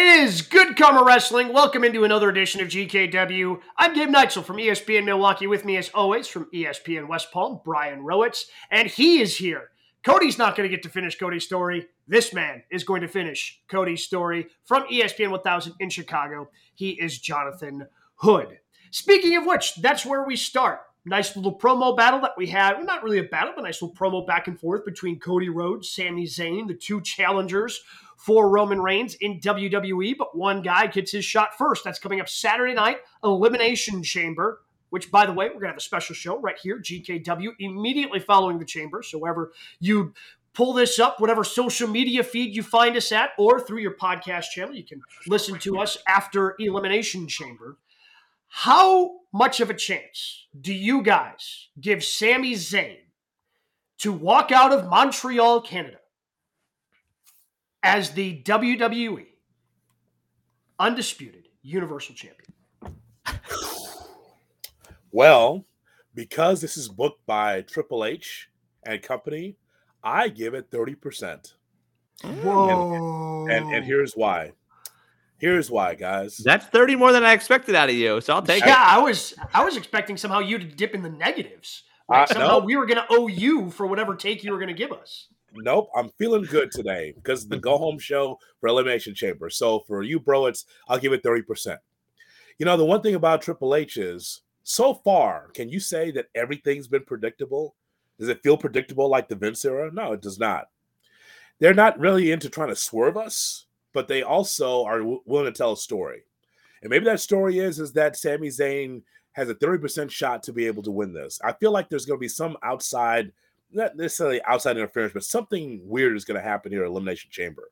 Is Good Karma Wrestling. Welcome into another edition of GKW. I'm Gabe Neitzel from ESPN Milwaukee. With me, as always, from ESPN West Palm, Brian Rowitz, and he is here. Cody's not going to get to finish Cody's story. This man is going to finish Cody's story from ESPN 1000 in Chicago. He is Jonathan Hood. Speaking of which, that's where we start. Nice little promo battle that we had. Well, not really a battle, but nice little promo back and forth between Cody Rhodes, Sami Zayn, the two challengers for Roman Reigns in WWE. But one guy gets his shot first. That's coming up Saturday night, Elimination Chamber. Which, by the way, we're going to have a special show right here, GKW, immediately following the chamber. So, wherever you pull this up, whatever social media feed you find us at, or through your podcast channel, you can listen to us after Elimination Chamber. How much of a chance do you guys give Sami Zayn to walk out of Montreal, Canada, as the WWE undisputed Universal Champion? Well, because this is booked by Triple H and company, I give it 30%. Whoa! And and here's why. Here's why, guys. That's 30 more than I expected out of you, so I'll take yeah, it. I was I was expecting somehow you to dip in the negatives. Like Uh, somehow no. we were going to owe you for whatever take you were going to give us. Nope, I'm feeling good today because the go home show for Elimination Chamber. So for you, bro, it's I'll give it 30%. You know, the one thing about Triple H is so far, can you say that everything's been predictable? Does it feel predictable like the Vince era? No, it does not. They're not really into trying to swerve us, but they also are w- willing to tell a story. And maybe that story is is that Sami Zayn has a 30% shot to be able to win this. I feel like there's going to be some outside not necessarily outside interference, but something weird is going to happen here at Elimination Chamber.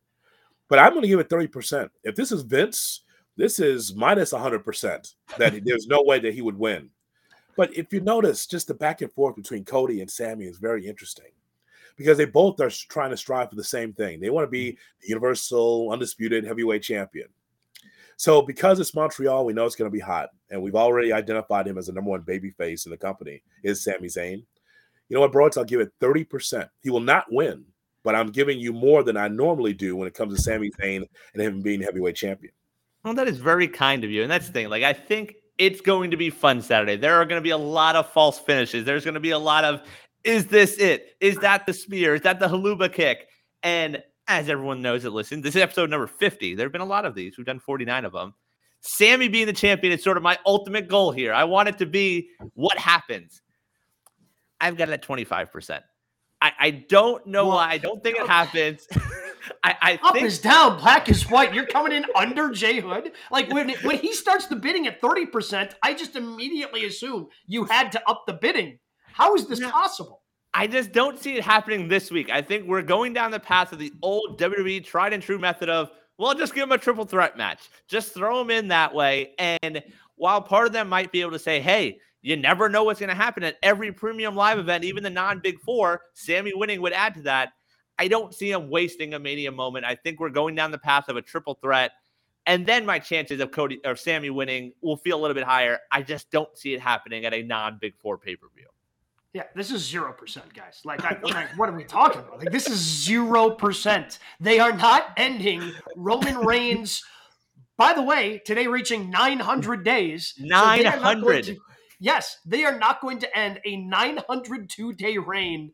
But I'm going to give it 30%. If this is Vince, this is minus 100% that there's no way that he would win. But if you notice, just the back and forth between Cody and Sami is very interesting because they both are trying to strive for the same thing. They want to be the Universal Undisputed Heavyweight Champion. So because it's Montreal, we know it's going to be hot, and we've already identified him as the number one baby face in the company. Is Sami Zayn? You know what, bro? I'll give it thirty percent. He will not win, but I'm giving you more than I normally do when it comes to Sami Zayn and him being heavyweight champion. Well, that is very kind of you. And that's the thing. Like, I think it's going to be fun Saturday. There are going to be a lot of false finishes. There's going to be a lot of, is this it? Is that the spear? Is that the Helluva Kick? And as everyone knows that listen, this is episode number 50. There have been a lot of these. We've done 49 of them. Sami being the champion is sort of my ultimate goal here. I want it to be what happens. I've got it at 25%. I, I don't know Well, why. I don't think it happens. I, I Up think is down, black is white. You're coming in under Jay Hood. Like when when he starts the bidding at 30%, I just immediately assume you had to up the bidding. How is this No. possible? I just don't see it happening this week. I think we're going down the path of the old WWE tried and true method of, well, just give him a triple threat match. Just throw him in that way. And while part of them might be able to say, hey, you never know what's going to happen at every premium live event, even the non big four, Sami winning would add to that. I don't see him wasting a mania moment. I think we're going down the path of a triple threat. And then my chances of Cody or Sami winning will feel a little bit higher. I just don't see it happening at a non big four pay per view. Yeah, this is zero percent, guys. Like, I, like, what are we talking about? Like, this is zero percent. They are not ending Roman Reigns. By the way, today reaching 900 days. So they are not going 900. to- yes, they are not going to end a 902 day reign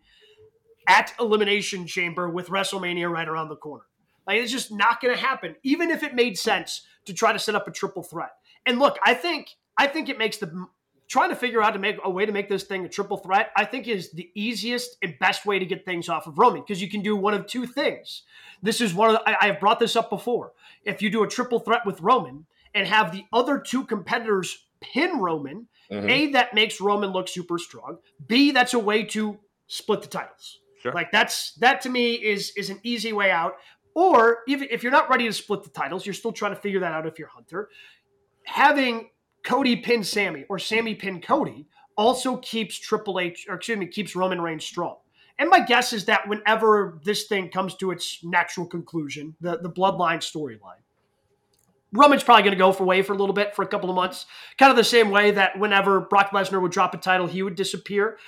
at Elimination Chamber with WrestleMania right around the corner. Like, it's just not going to happen, even if it made sense to try to set up a triple threat. And look, I think I think it makes the trying to figure out to make a way to make this thing a triple threat, I think is the easiest and best way to get things off of Roman because you can do one of two things. This is one of the, I, I've brought this up before. If you do a triple threat with Roman and have the other two competitors pin Roman, Mhm. A, that makes Roman look super strong. B, that's a way to split the titles. Sure. Like that's that to me is is an easy way out. Or even if you're not ready to split the titles, you're still trying to figure that out if you're Hunter. Having Cody pin Sami or Sami pin Cody also keeps Triple H or excuse me keeps Roman Reigns strong. And my guess is that whenever this thing comes to its natural conclusion, the the bloodline storyline, Roman's probably going to go for away for a little bit for a couple of months, kind of the same way that whenever Brock Lesnar would drop a title, he would disappear.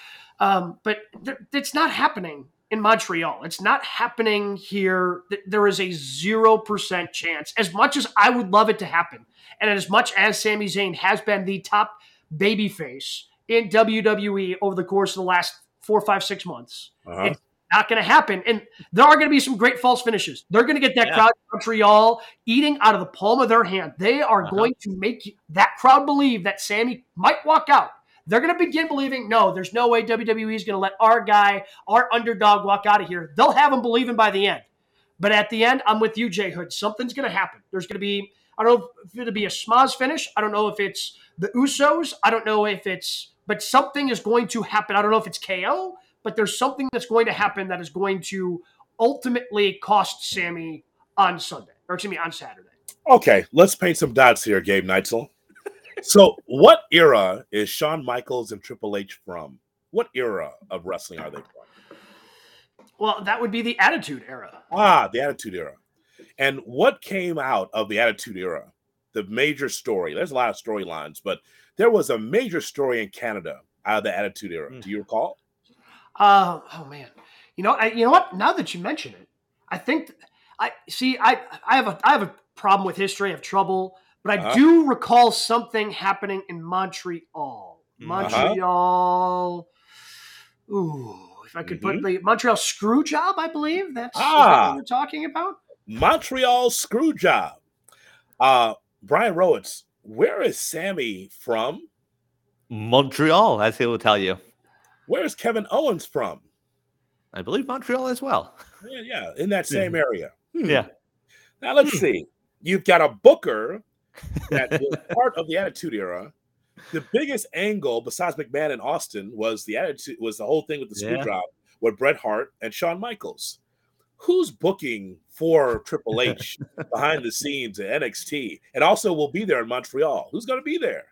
Um, but th- it's not happening in Montreal. It's not happening here. There is a 0% chance, as much as I would love it to happen. And as much as Sami Zayn has been the top babyface in WWE over the course of the last four, five, six months, uh-huh. Not going to happen. And there are going to be some great false finishes. They're going to get that yeah. crowd in Montreal eating out of the palm of their hand. They are uh-huh. going to make that crowd believe that Sami might walk out they're going to begin believing, no, there's no way WWE is going to let our guy, our underdog, walk out of here. They'll have them believing by the end. But at the end, I'm with you, Jay Hood. Something's going to happen. There's going to be, I don't know if it'll be a schmoz finish. I don't know if it's the Usos. I don't know if it's, but something is going to happen. I don't know if it's KO, but there's something that's going to happen that is going to ultimately cost Sami on Sunday, or excuse me, on Saturday. Okay, let's paint some dots here, Gabe Neitzel so, what era is Shawn Michaels and Triple H from? What era of wrestling are they from? Well, that would be the Attitude Era. Ah, the Attitude Era. And what came out of the Attitude Era? The major story. There's a lot of storylines, but there was a major story in Canada out of the Attitude Era. Mm. Do you recall? Uh, oh man, you know, I, you know what? Now that you mention it, I think I see. I I have a I have a problem with history. I have trouble but I uh-huh. do recall something happening in Montreal. Mm-hmm. Montreal. Uh-huh. Ooh, if I could mm-hmm. put the Montreal screw job, I believe that's ah, what we're talking about. Montreal screw job. Uh, Brian Rowitz, where is Sami from? Montreal, as he will tell you. Where is Kevin Owens from? I believe Montreal as well. Yeah, yeah in that same hmm. area. Hmm. Yeah. Now let's hmm. see. You've got a booker that was part of the Attitude Era. The biggest angle, besides McMahon and Austin, was the attitude was the whole thing with the screw yeah. drop with Bret Hart and Shawn Michaels. Who's booking for Triple H behind the scenes at NXT, and also will be there in Montreal? Who's going to be there?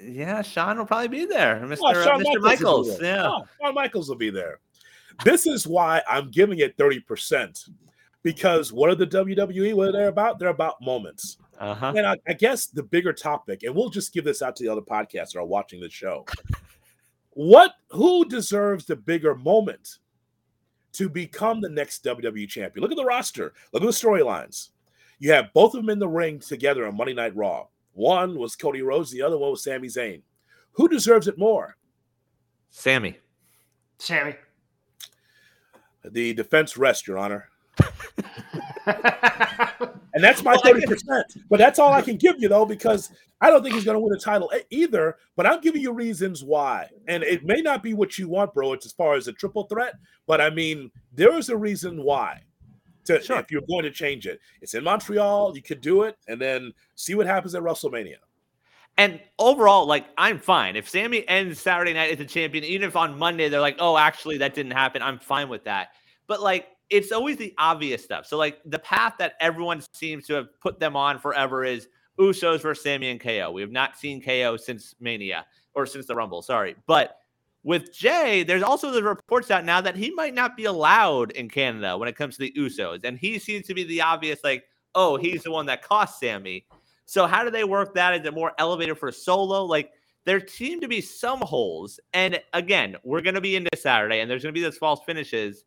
Yeah, Shawn will probably be there. Mr. Oh, uh, Mr. Michaels. Michaels. Yeah, oh, Shawn Michaels will be there. This is why I'm giving it 30% because what are the WWE? What are they about? They're about moments. Uh-huh. And I, I, guess the bigger topic, and we'll just give this out to the other podcasts that are watching the show. what who deserves the bigger moment to become the next WWE champion? Look at the roster. Look at the storylines. You have both of them in the ring together on Monday Night Raw. One was Cody Rhodes, the other one was Sami Zayn. Who deserves it more? Sami. Sami. The defense rest, Your Honor. and that's my thirty percent. But that's all I can give you though, because I don't think he's going to win a title either. But I'm giving you reasons why, and it may not be what you want, bro. It's as far as a triple threat, but I mean there is a reason why. To, sure. If you're going to change it, it's in Montreal. You could do it, and then see what happens at WrestleMania. And overall, like I'm fine. If Sami ends Saturday night as a champion, even if on Monday they're like, "Oh, actually, that didn't happen," I'm fine with that. But like it's always the obvious stuff. So like the path that everyone seems to have put them on forever is Usos versus Sami and KO. We have not seen KO since Mania or since the Rumble. Sorry, but with Jay, there's also the reports out now that he might not be allowed in Canada when it comes to the Usos, and he seems to be the obvious like, oh, he's the one that cost Sami. So how do they work that? Is it more elevated for solo? Like there seem to be some holes, and again, we're to be into Saturday, and there's to be those false finishes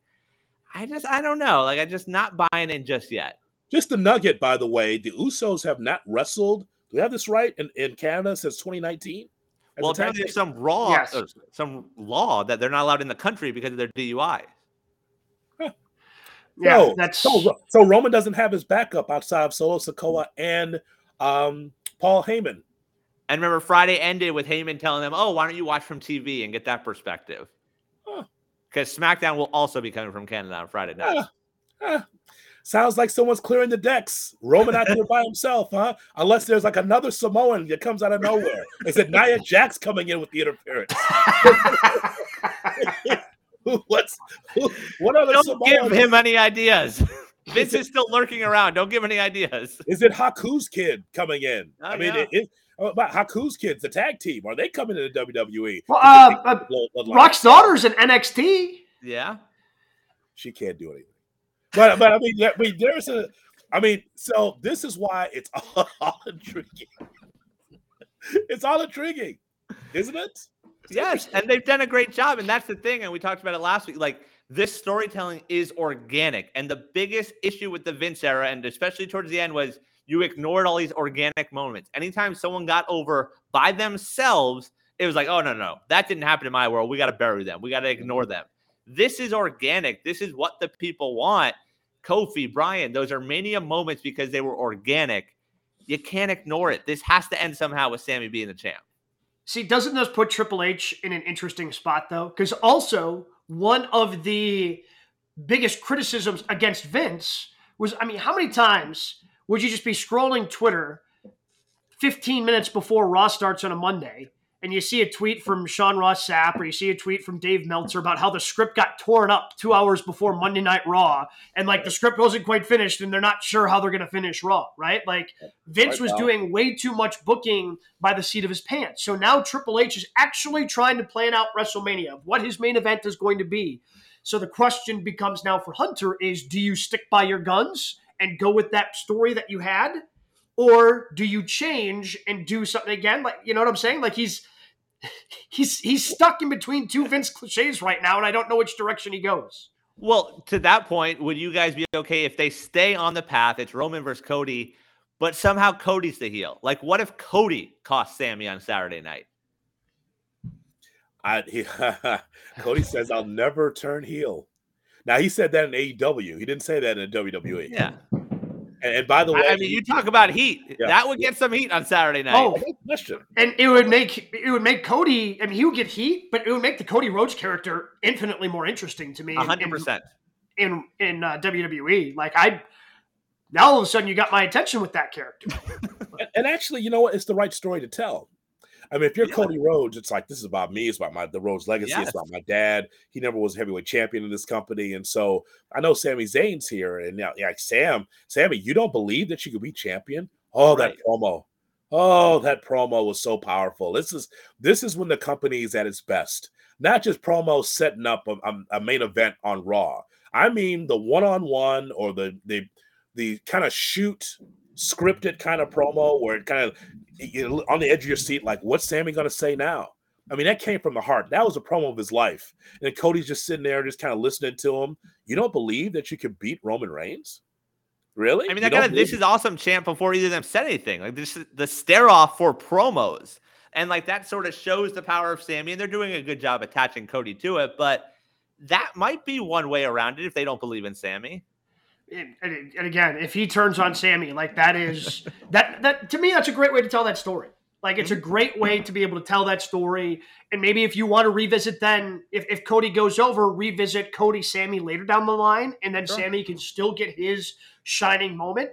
I just I don't know. Like I'm just not buying in just yet. Just a nugget, by the way. The Usos have not wrestled. Do we have this right in, in Canada since 2019? Well, apparently there's some raw, yes. uh, some law that they're not allowed in the country because of their DUI. Huh. Yeah, so, that's so, so. Roman doesn't have his backup outside of Solo Sikoa and um, Paul Heyman. And remember, Friday ended with Heyman telling them, "Oh, why don't you watch from TV and get that perspective?" because SmackDown will also be coming from Canada on Friday night. Uh, uh, sounds like someone's clearing the decks. Roman out there by himself, huh? Unless there's like another Samoan that comes out of nowhere. Is it Nia Jax coming in with the interference? What's who, what other Don't Samoans? give him any ideas. Vince is, still lurking around. Don't give him any ideas. Is it Haku's kid coming in? Oh, I mean, yeah. it, it, Oh, about Haku's kids, the tag team, are they coming to the WWE? Well, uh, uh, Rock's daughter's in NXT. Yeah, she can't do anything. But but I mean, I mean, there's a, I mean, so this is why it's all, all intriguing. it's all intriguing, isn't it? yes, and they've done a great job, and that's the thing. And we talked about it last week. Like this storytelling is organic, and the biggest issue with the Vince era, and especially towards the end, was you ignored all these organic moments. Anytime someone got over by themselves, it was like, oh no, no, that didn't happen in my world. We got to bury them. We got to ignore them. This is organic. This is what the people want. Kofi, Bryan, those are mania moments because they were organic. You can't ignore it. This has to end somehow with Sami being the champ. See, doesn't this put Triple H in an interesting spot though? Because also one of the biggest criticisms against Vince was, I mean, how many times would you just be scrolling Twitter 15 minutes before Raw starts on a Monday and you see a tweet from Sean Ross Sapp or you see a tweet from Dave Meltzer about how the script got torn up two hours before Monday Night Raw and like the script wasn't quite finished and they're not sure how they're going to finish Raw, right? Like Vince was doing way too much booking by the seat of his pants. So now Triple H is actually trying to plan out WrestleMania, what his main event is going to be. So the question becomes now for Hunter is do you stick by your guns and go with that story that you had? Or do you change and do something again? Like you know what I'm saying? Like he's he's he's stuck in between two Vince cliches right now, and I don't know which direction he goes. Well, to that point, would you guys be okay if they stay on the path? It's Roman versus Cody, but somehow Cody's the heel. Like, what if Cody cost Sami on Saturday night? I, he, Cody says, "I'll never turn heel." Now he said that in AEW. He didn't say that in WWE. Yeah. And, and by the way, I mean, you talk about heat. Yeah. That would get some heat on Saturday night. Oh, question. And it would make it would make Cody. I mean, he would get heat, but it would make the Cody Rhodes character infinitely more interesting to me. hundred percent in in uh, WWE. Like I now all of a sudden you got my attention with that character. and actually, you know what? It's the right story to tell. I mean, if you're yeah. Cody Rhodes, it's like this is about me. It's about my the Rhodes legacy. Yes. It's about my dad. He never was a heavyweight champion in this company, and so I know Sami Zayn's here, and now like Sam, Sami, you don't believe that you could be champion? Oh, right. that promo. Oh, that promo was so powerful. This is this is when the company is at its best. Not just promos setting up a, a main event on Raw. I mean the one-on-one or the the the kind of shoot scripted kind of promo where it kind of you're on the edge of your seat, like, what's Sami going to say now? I mean, that came from the heart. That was a promo of his life. And Cody's just sitting there, just kind of listening to him. You don't believe that you can beat Roman Reigns? Really? I mean, that kind of this is awesome chant before either of them said anything. Like this is the stare off for promos. And like that sort of shows the power of Sami, and they're doing a good job attaching Cody to it. But that might be one way around it if they don't believe in Sami and, and again, if he turns on Sami, like that is that that to me, that's a great way to tell that story. Like it's a great way to be able to tell that story. And maybe if you want to revisit then if, if Cody goes over, revisit Cody Sami later down the line, and then sure. Sami can still get his shining moment.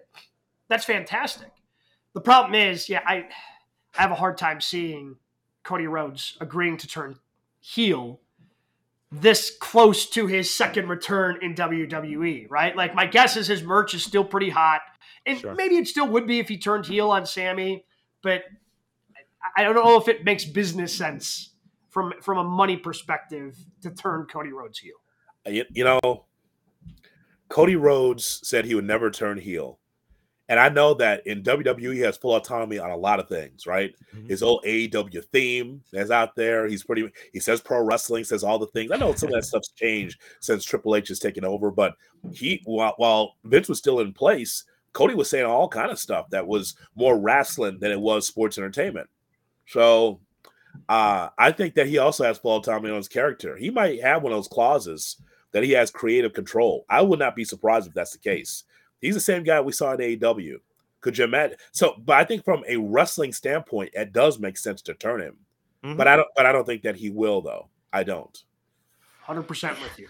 That's fantastic. The problem is, yeah, I I have a hard time seeing Cody Rhodes agreeing to turn heel this close to his second return in WWE, right? Like my guess is his merch is still pretty hot. And sure. maybe it still would be if he turned heel on Sami, but I don't know if it makes business sense from from a money perspective to turn Cody Rhodes heel. Uh, you, you know, Cody Rhodes said he would never turn heel. And I know that in WWE, he has full autonomy on a lot of things, right? Mm-hmm. His old AEW theme is out there. He's pretty, he says pro wrestling, says all the things. I know some of that stuff's changed since Triple H has taken over, but he, while, while Vince was still in place, Cody was saying all kind of stuff that was more wrestling than it was sports entertainment. So uh, I think that he also has full autonomy on his character. He might have one of those clauses that he has creative control. I would not be surprised if that's the case. He's the same guy we saw in AEW. Could you imagine? So, but I think from a wrestling standpoint, it does make sense to turn him. Mm-hmm. But I don't. But I don't think that he will, though. I don't. Hundred percent with you.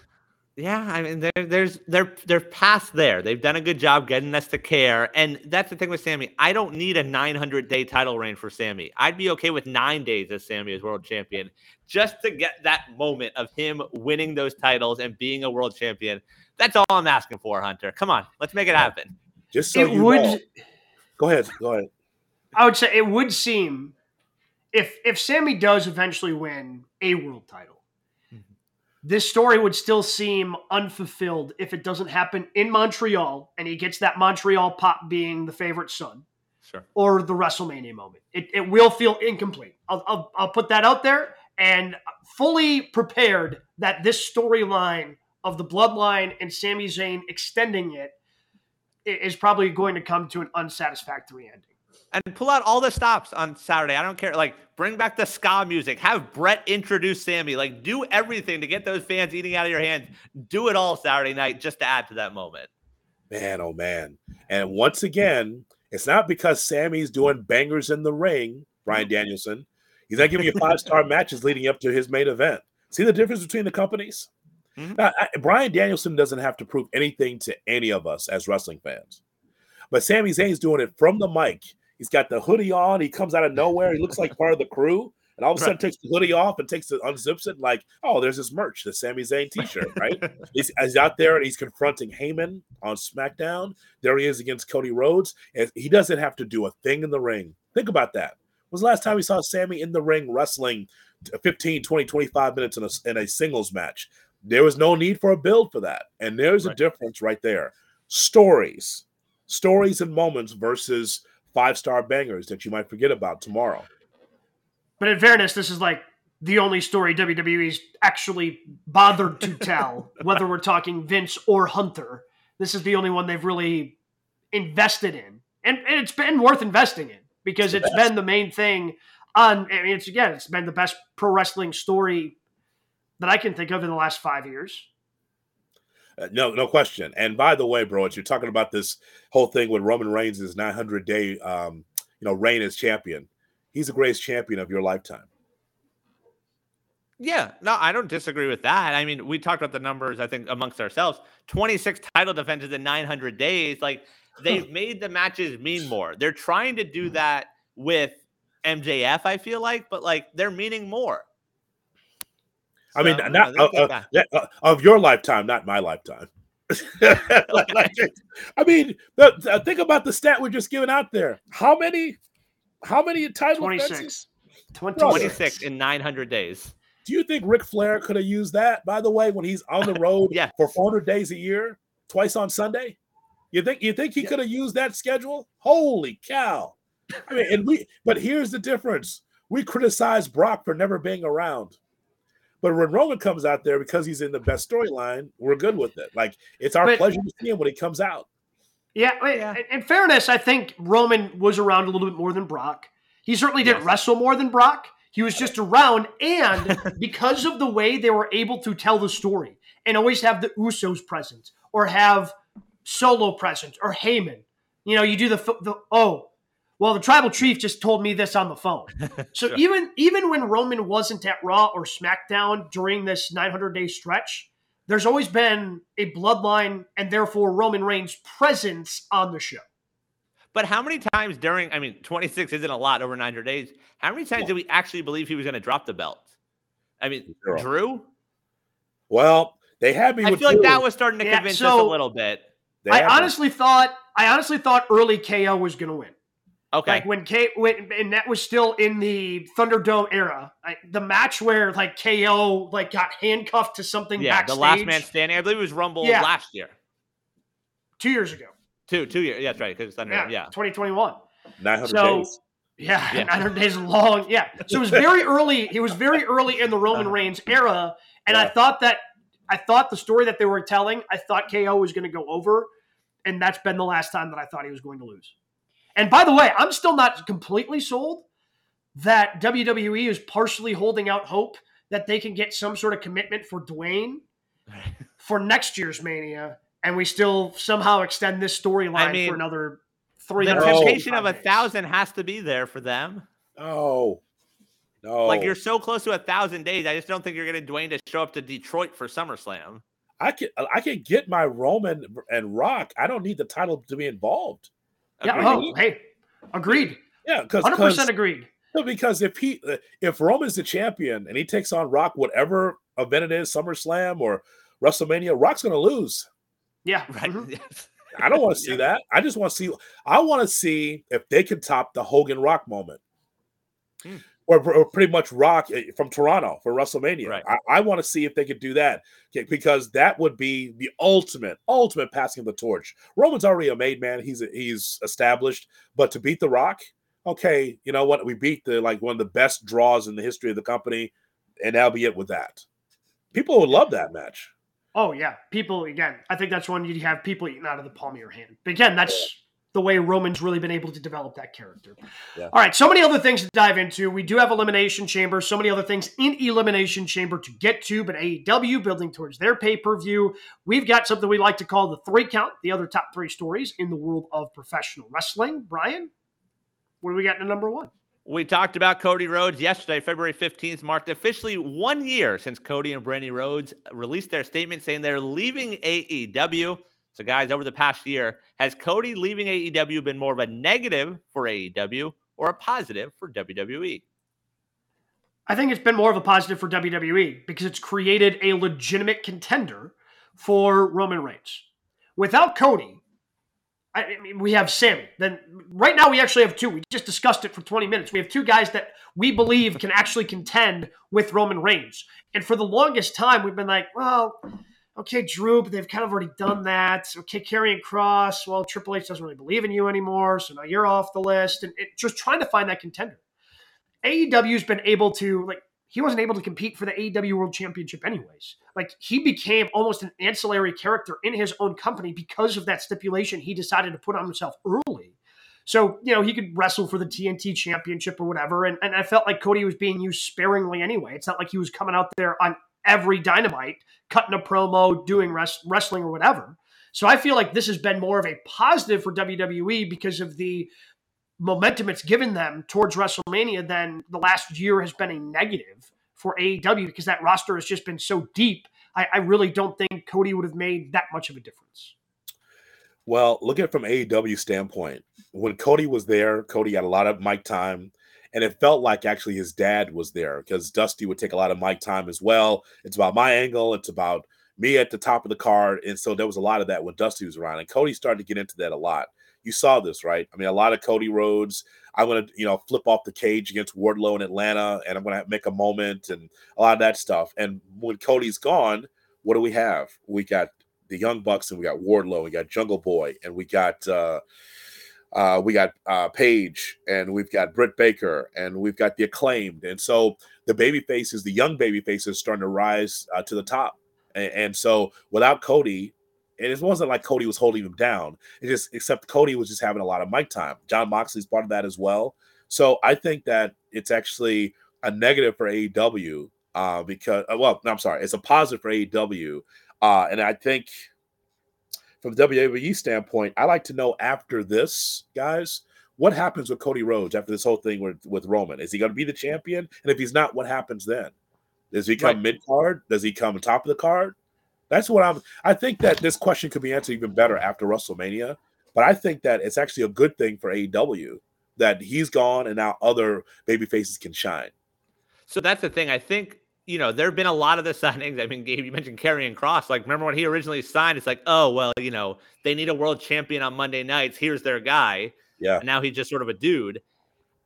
Yeah, I mean, there, there's they're they're past there. They've done a good job getting us to care, and that's the thing with Sami. I don't need a 900 day title reign for Sami. I'd be okay with nine days as Sami as world champion, just to get that moment of him winning those titles and being a world champion. That's all I'm asking for, Hunter. Come on, let's make it happen. Just so it you would. Know. Go ahead. Go ahead. I would say it would seem if if Sami does eventually win a world title. This story would still seem unfulfilled if it doesn't happen in Montreal and he gets that Montreal pop being the favorite son. Sure. Or the WrestleMania moment. It, it will feel incomplete. I'll, I'll, I'll put that out there and fully prepared that this storyline of the bloodline and Sami Zayn extending it is probably going to come to an unsatisfactory ending. And pull out all the stops on Saturday. I don't care. Like, bring back the ska music. Have Bret introduce Sami. Like, do everything to get those fans eating out of your hands. Do it all Saturday night just to add to that moment. Man, oh man. And once again, it's not because Sami's doing bangers in the ring, Bryan Danielson. He's not giving you five star matches leading up to his main event. See the difference between the companies? Mm-hmm. Now, I, Bryan Danielson doesn't have to prove anything to any of us as wrestling fans. But Sami Zayn's doing it from the mic. He's got the hoodie on. He comes out of nowhere. He looks like part of the crew. And all of a sudden right. takes the hoodie off and takes it, unzips it, like, oh, there's this merch, the Sami Zayn t-shirt, right? he's, he's, out there and he's confronting Heyman on SmackDown. There he is against Cody Rhodes. And he doesn't have to do a thing in the ring. Think about that. When was the last time we saw Sami in the ring wrestling 15, 20, 25 minutes in a, in a singles match? There was no need for a build for that. And there's right. a difference right there. Stories, stories and moments versus five star bangers that you might forget about tomorrow. But in fairness, this is like the only story WWE's actually bothered to tell, whether we're talking Vince or Hunter. This is the only one they've really invested in. And, and it's been worth investing in because it's, it's been the main thing on I mean, it's again, it's been the best pro wrestling story that I can think of in the last five years. Uh, no, no question. And by the way, bro, you're talking about this whole thing with Roman Reigns' 900 day, um, you know, reign as champion. He's the greatest champion of your lifetime. Yeah, no, I don't disagree with that. I mean, we talked about the numbers, I think, amongst ourselves 26 title defenses in 900 days. Like, they've made the matches mean more. They're trying to do that with MJF, I feel like, but like, they're meaning more. I mean, not uh, uh, uh, of your lifetime, not my lifetime. I mean, the, think about the stat we're just giving out there. How many? How many title 26. 26 in 900 days. Do you think Ric Flair could have used that, by the way, when he's on the road yes. for 400 days a year, twice on Sunday? You think you think he yeah. could have used that schedule? Holy cow! I mean, and we but here's the difference. We criticize Brock for never being around. But when Roman comes out there because he's in the best storyline, we're good with it. Like it's our but, pleasure to see him when he comes out. Yeah, yeah, in fairness, I think Roman was around a little bit more than Brock. He certainly didn't yes. wrestle more than Brock. He was just around, and because of the way they were able to tell the story and always have the Usos present or have Solo present or Heyman, you know, you do the, the oh, well, the tribal chief just told me this on the phone. So sure. even even when Roman wasn't at Raw or SmackDown during this 900 day stretch, there's always been a bloodline and therefore Roman Reigns' presence on the show. But how many times during, I mean, 26 isn't a lot over 900 days. How many times yeah. did we actually believe he was going to drop the belt? I mean, Zero. Drew? Well, they had me. I feel like that was starting to yeah, convince so us a little bit. I honestly me. thought, I honestly thought early KO was going to win. Okay. Like when K when and that was still in the Thunderdome era. Like the match where like KO like got handcuffed to something. Yeah, backstage. the last man standing. I believe it was Rumble yeah. last year. Two years ago. Two two years. Yeah, that's right. Because Thunderdome. Yeah, yeah. Twenty twenty one. Nine hundred so, days. Yeah, yeah. 900 days long. Yeah. So it was very early. It was very early in the Roman uh-huh. Reigns era. And yeah. I thought that, I thought the story that they were telling, I thought KO was going to go over. And that's been the last time that I thought he was going to lose. And by the way, I'm still not completely sold that WWE is partially holding out hope that they can get some sort of commitment for Dwayne for next year's Mania, and we still somehow extend this storyline I mean, for another three. The temptation of a thousand has to be there for them. Oh. No. Like you're so close to a thousand days. I just don't think you're going to Dwayne to show up to Detroit for SummerSlam. I can I can get my Roman and Rock. I don't need the title to be involved. Yeah. Oh, hey, agreed. Yeah, because hundred percent agreed. Because if he if Roman's the champion and he takes on Rock, whatever event it is, SummerSlam or WrestleMania, Rock's going to lose. Yeah, right. Mm-hmm. I don't want to see yeah. that. I just want to see. I want to see if they can top the Hogan Rock moment. Hmm or, or, pretty much Rock eh, from Toronto for WrestleMania. Right. I, I want to see if they could do that because that would be the ultimate, ultimate passing of the torch. Roman's already a made man; he's he's established. But to beat The Rock, okay, you know what? We beat the like one of the best draws in the history of the company. and that'll be it with that. People would love that match. Oh yeah, people again. I think that's one you have people eating out of the palm of your hand. But again, that's the way Roman's really been able to develop that character. Yeah. All right, so many other things to dive into. We do have Elimination Chamber, so many other things in Elimination Chamber to get to, but AEW building towards their pay per view. We've got something we like to call the three count, the other top three stories in the world of professional wrestling. Brian, what do we got in the number one? We talked about Cody Rhodes yesterday, February 15th, marked officially one year since Cody and Brandi Rhodes released their statement saying they're leaving AEW. So, guys, over the past year, has Cody leaving AEW been more of a negative for AEW or a positive for WWE? I think it's been more of a positive for WWE because it's created a legitimate contender for Roman Reigns. Without Cody, I mean, we have Sami. Then right now we actually have two. We just discussed it for 20 minutes. We have two guys that we believe can actually contend with Roman Reigns. And for the longest time, we've been like, well, okay, but they've kind of already done that. Okay, Karrion Kross, Well, Triple H doesn't really believe in you anymore, so now you're off the list. And it, just trying to find that contender. AEW's been able to like he wasn't able to compete for the AEW World Championship anyways. Like he became almost an ancillary character in his own company because of that stipulation he decided to put on himself early. So, you know, he could wrestle for the TNT championship or whatever. And, and I felt like Cody was being used sparingly anyway. It's not like he was coming out there on every dynamite, cutting a promo, doing res- wrestling or whatever. So I feel like this has been more of a positive for WWE because of the momentum it's given them towards WrestleMania than the last year has been a negative for AEW because that roster has just been so deep. I, I really don't think Cody would have made that much of a difference. Well, look at it from AEW standpoint. When Cody was there, Cody had a lot of mic time, and it felt like actually his dad was there because Dusty would take a lot of mic time as well. It's about my angle. It's about me at the top of the card, and so there was a lot of that when Dusty was around, and Cody started to get into that a lot you saw this, right? I mean, a lot of Cody Rhodes. I'm to, you know, flip off the cage against Wardlow in Atlanta, and I'm to make a moment and a lot of that stuff. And when Cody's gone, what do we have? We got the Young Bucks, and we got Wardlow, and we got Jungle Boy, and we got uh, uh, we got uh, Page, and we've got Britt Baker, and we've got the acclaimed. And so the baby faces, the young baby faces, starting to rise uh, to the top. And, and so without Cody, and it wasn't like Cody was holding him down. It just except Cody was just having a lot of mic time. Jon Moxley's part of that as well. So I think that it's actually a negative for AEW uh, because uh, well, no, I'm sorry, it's a positive for AEW, uh, and I think from the WWE standpoint, I like to know after this, guys, what happens with Cody Rhodes after this whole thing with, with Roman? Is he going to be the champion? And if he's not, what happens then? Does he come right. mid card? Does he come top of the card? That's what I'm. I think that this question could be answered even better after WrestleMania. But I think that it's actually a good thing for AEW that he's gone and now other baby faces can shine. So that's the thing. I think you know there have been a lot of the signings. I mean, Gabe, you mentioned Karrion Kross. Like, remember when he originally signed? It's like, oh well, you know, they need a world champion on Monday nights. Here's their guy. Yeah. And now he's just sort of a dude.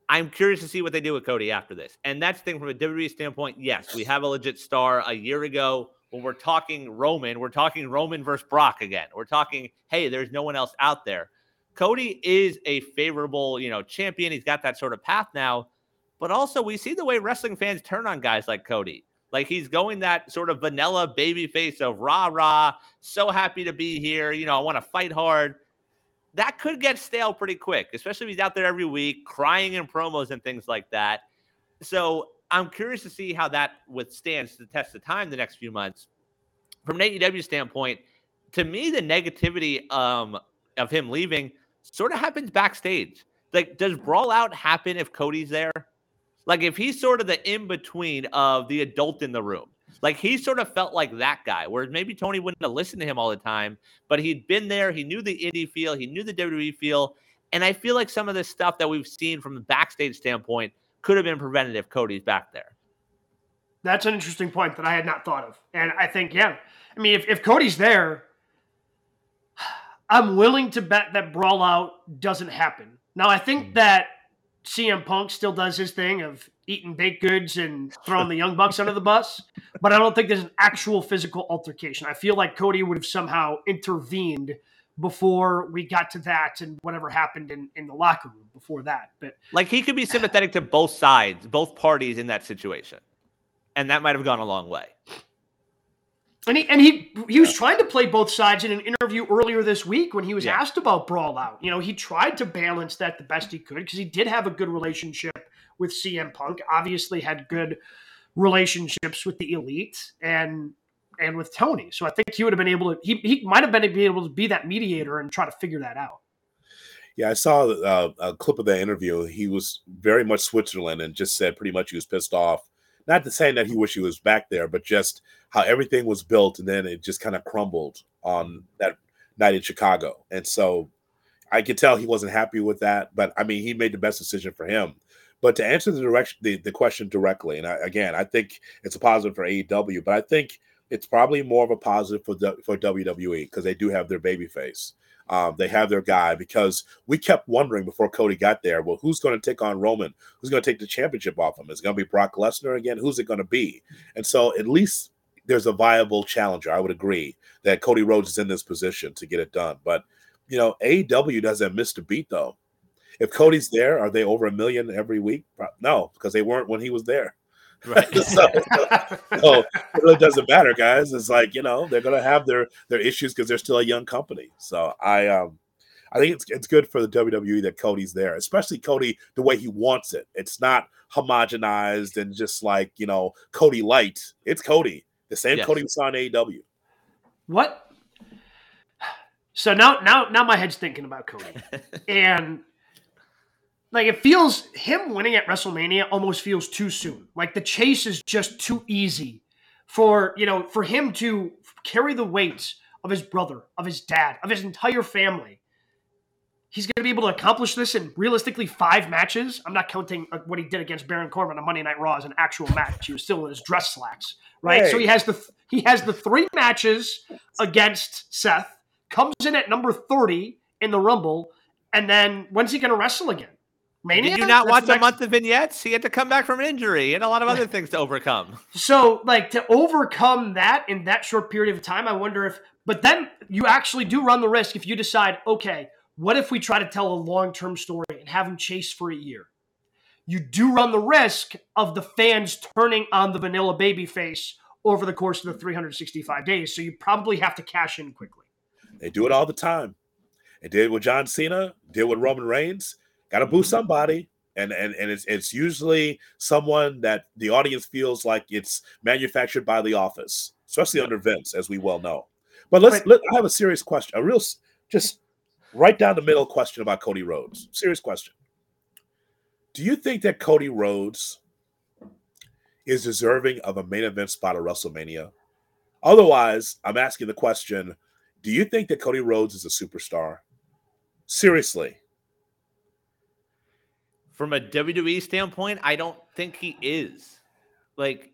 I'm curious to see what they do with Cody after this. And that's the thing from a WWE standpoint. Yes, we have a legit star. A year ago, when we're talking Roman, we're talking Roman versus Brock again. We're talking, hey, there's no one else out there. Cody is a favorable, you know, champion. He's got that sort of path now. But also, we see the way wrestling fans turn on guys like Cody. Like he's going that sort of vanilla baby face of rah rah, so happy to be here. You know, I want to fight hard. That could get stale pretty quick, especially if he's out there every week crying in promos and things like that. So I'm curious to see how that withstands the test of time the next few months. From an AEW standpoint, to me, the negativity um, of him leaving sort of happens backstage. Like, does Brawl Out happen if Cody's there? Like, if he's sort of the in between of the adult in the room, like he sort of felt like that guy, whereas maybe Tony wouldn't have listened to him all the time, but he'd been there. He knew the indie feel, he knew the WWE feel. And I feel like some of the stuff that we've seen from the backstage standpoint could have been prevented if Cody's back there. That's an interesting point that I had not thought of. And I think, yeah, I mean, if, if Cody's there, I'm willing to bet that Brawl Out doesn't happen. Now, I think hmm. that CM Punk still does his thing of eating baked goods and throwing the Young Bucks under the bus, but I don't think there's an actual physical altercation. I feel like Cody would have somehow intervened before we got to that and whatever happened in, in the locker room before that. But like he could be sympathetic to both sides, both parties in that situation. and that might have gone a long way. And he and he he was trying to play both sides in an interview earlier this week when he was Yeah. asked about Brawl Out. You know, he tried to balance that the best he could because he did have a good relationship with CM Punk. Obviously, had good relationships with the elite and and with Tony. So I think he would have been able to. He he might have been able to be that mediator and try to figure that out. Yeah, I saw uh, a clip of that interview. He was very much Switzerland and just said pretty much he was pissed off. Not to saying that he wished he was back there, but just how everything was built and then it just kind of crumbled on that night in Chicago. And so I could tell he wasn't happy with that. But I mean, he made the best decision for him. But to answer the direction, the, the question directly, and I, again, I think it's a positive for AEW, but I think it's probably more of a positive for the, for WWE because they do have their baby face. Um, they have their guy because we kept wondering before Cody got there, well, who's going to take on Roman? Who's going to take the championship off him? Is it going to be Brock Lesnar again? Who's it going to be? And so at least there's a viable challenger. I would agree that Cody Rhodes is in this position to get it done. But you know, AEW doesn't miss a beat though. If Cody's there, are they over a million every week? No, because they weren't when he was there. Right. so, so it really doesn't matter, guys. It's like you know they're gonna have their their issues because they're still a young company. So I um I think it's it's good for the WWE that Cody's there, especially Cody the way he wants it. It's not homogenized and just like you know Cody light. It's Cody, the same Yes. Cody we saw in AEW. What? So now, now, now my head's thinking about Cody, and like it feels him winning at WrestleMania almost feels too soon. Like the chase is just too easy for you know for him to carry the weight of his brother, of his dad, of his entire family. He's going to be able to accomplish this in realistically five matches. I'm not counting uh, what he did against Baron Corbin on Monday Night Raw as an actual match. He was still in his dress slacks, right? So he has the he has the three matches against Seth. Comes in at number thirty in the Rumble, and then when's he going to wrestle again? Mania. Did you not That's watch a next- month of vignettes? He had to come back from an injury and a lot of other things to overcome. So, like to overcome that in that short period of time, I wonder if. But then you actually do run the risk if you decide, okay, what if we try to tell a long-term story and have him chase for a year? You do run the risk of the fans turning on the vanilla baby face over the course of the 365 days. So you probably have to cash in quickly. They do it all the time. They did it with John Cena, did it with Roman Reigns. Got to boo somebody. And, and and it's it's usually someone that the audience feels like it's manufactured by the office, especially under Vince, as we well know. But let's Right. let I have a serious question, a real just right down the middle question about Cody Rhodes. Serious question. Do you think that Cody Rhodes is deserving of a main event spot at WrestleMania? Otherwise, I'm asking the question do you think that Cody Rhodes is a superstar? Seriously. From a WWE standpoint, I don't think he is. Like,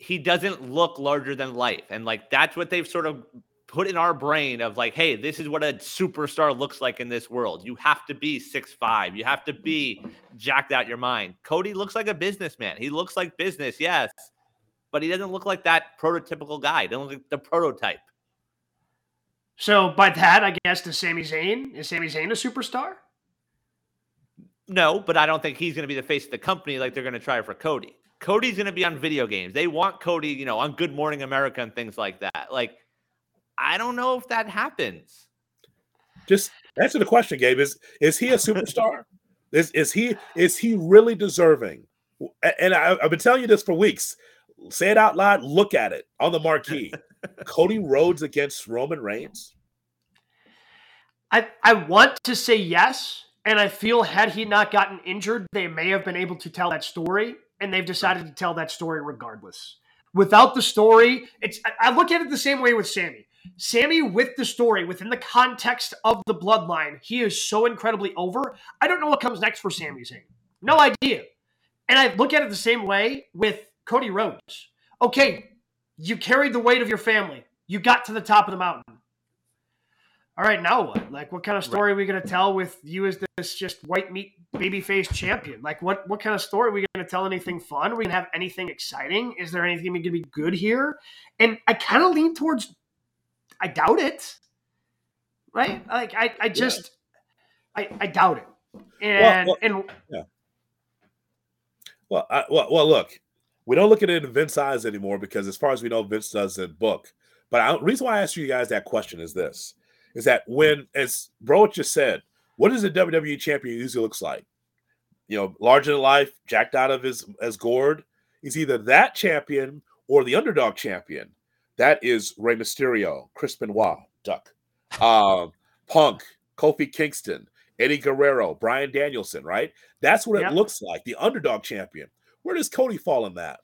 he doesn't look larger than life. And like that's what they've sort of put in our brain of like, hey, this is what a superstar looks like in this world. You have to be six five. You have to be jacked out your mind. Cody looks like a businessman. He looks like business, yes. But he doesn't look like that prototypical guy. He doesn't look like the prototype. So by that, I guess does Sami Zayn is Sami Zayn a superstar? No, but I don't think he's going to be the face of the company like they're going to try for Cody. Cody's going to be on video games. They want Cody, you know, on Good Morning America and things like that. Like, I don't know if that happens. Just answer the question, Gabe. Is is he a superstar? is is he is he really deserving? And I, I've been telling you this for weeks. Say it out loud. Look at it on the marquee. Cody Rhodes against Roman Reigns. I, I want to say yes, and I feel had he not gotten injured, they may have been able to tell that story, and they've decided to tell that story regardless. Without the story, it's I- I look at it the same way with Sami. Sami with the story, within the context of the bloodline, he is so incredibly over. I don't know what comes next for Sami Zayn. No idea. And I look at it the same way with Cody Rhodes. Okay, you carried the weight of your family. You got to the top of the mountain all right, now what? Like, what kind of story are we going to tell with you as this just white meat babyface champion? Like, what what kind of story are we going to tell? Anything fun? Are we going to have anything exciting? Is there anything going to be good here? And I kind of lean towards, I doubt it. Right? Like, I I just, I I doubt it. And well- and Well, I, well, well, look. We don't look at it in Vince eyes anymore because, as far as we know, Vince doesn't book. But the reason why I asked you guys that question is this: is that when, as Bro just said, what does a WWE champion usually looks like? You know, larger than life, jacked out of his as gourd. He's either that champion or the underdog champion. That is Rey Mysterio, Chris Benoit, Duck, um, Punk, Kofi Kingston, Eddie Guerrero, Bryan Danielson, right? That's what it looks like. The underdog champion. Where does Cody fall in that?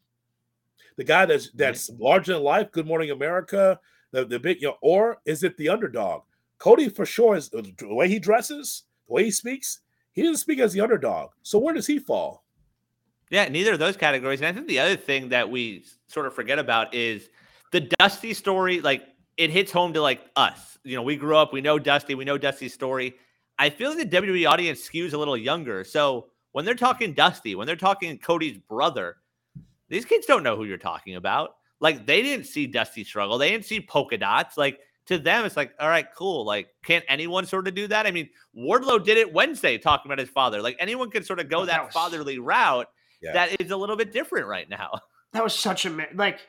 The guy that's that's larger than life, Good Morning America, the, the big, you know, or is it the underdog? Cody for sure is the way he dresses, the way he speaks, he doesn't speak as the underdog. So where does he fall? Yeah, neither of those categories. And I think the other thing that we sort of forget about is the Dusty story. Like it hits home to like us. You know, we grew up, we know Dusty, we know Dusty's story. I feel like the WWE audience skews a little younger. So when they're talking Dusty, when they're talking Cody's brother, these kids don't know who you're talking about. Like they didn't see Dusty struggle. They didn't see polka dots. Like to them, it's like, all right, cool. Like, can't anyone sort of do that? I mean, Wardlow did it Wednesday talking about his father. Like anyone can sort of go that, that was, fatherly route. Yeah. That is a little bit different right now. That was such a like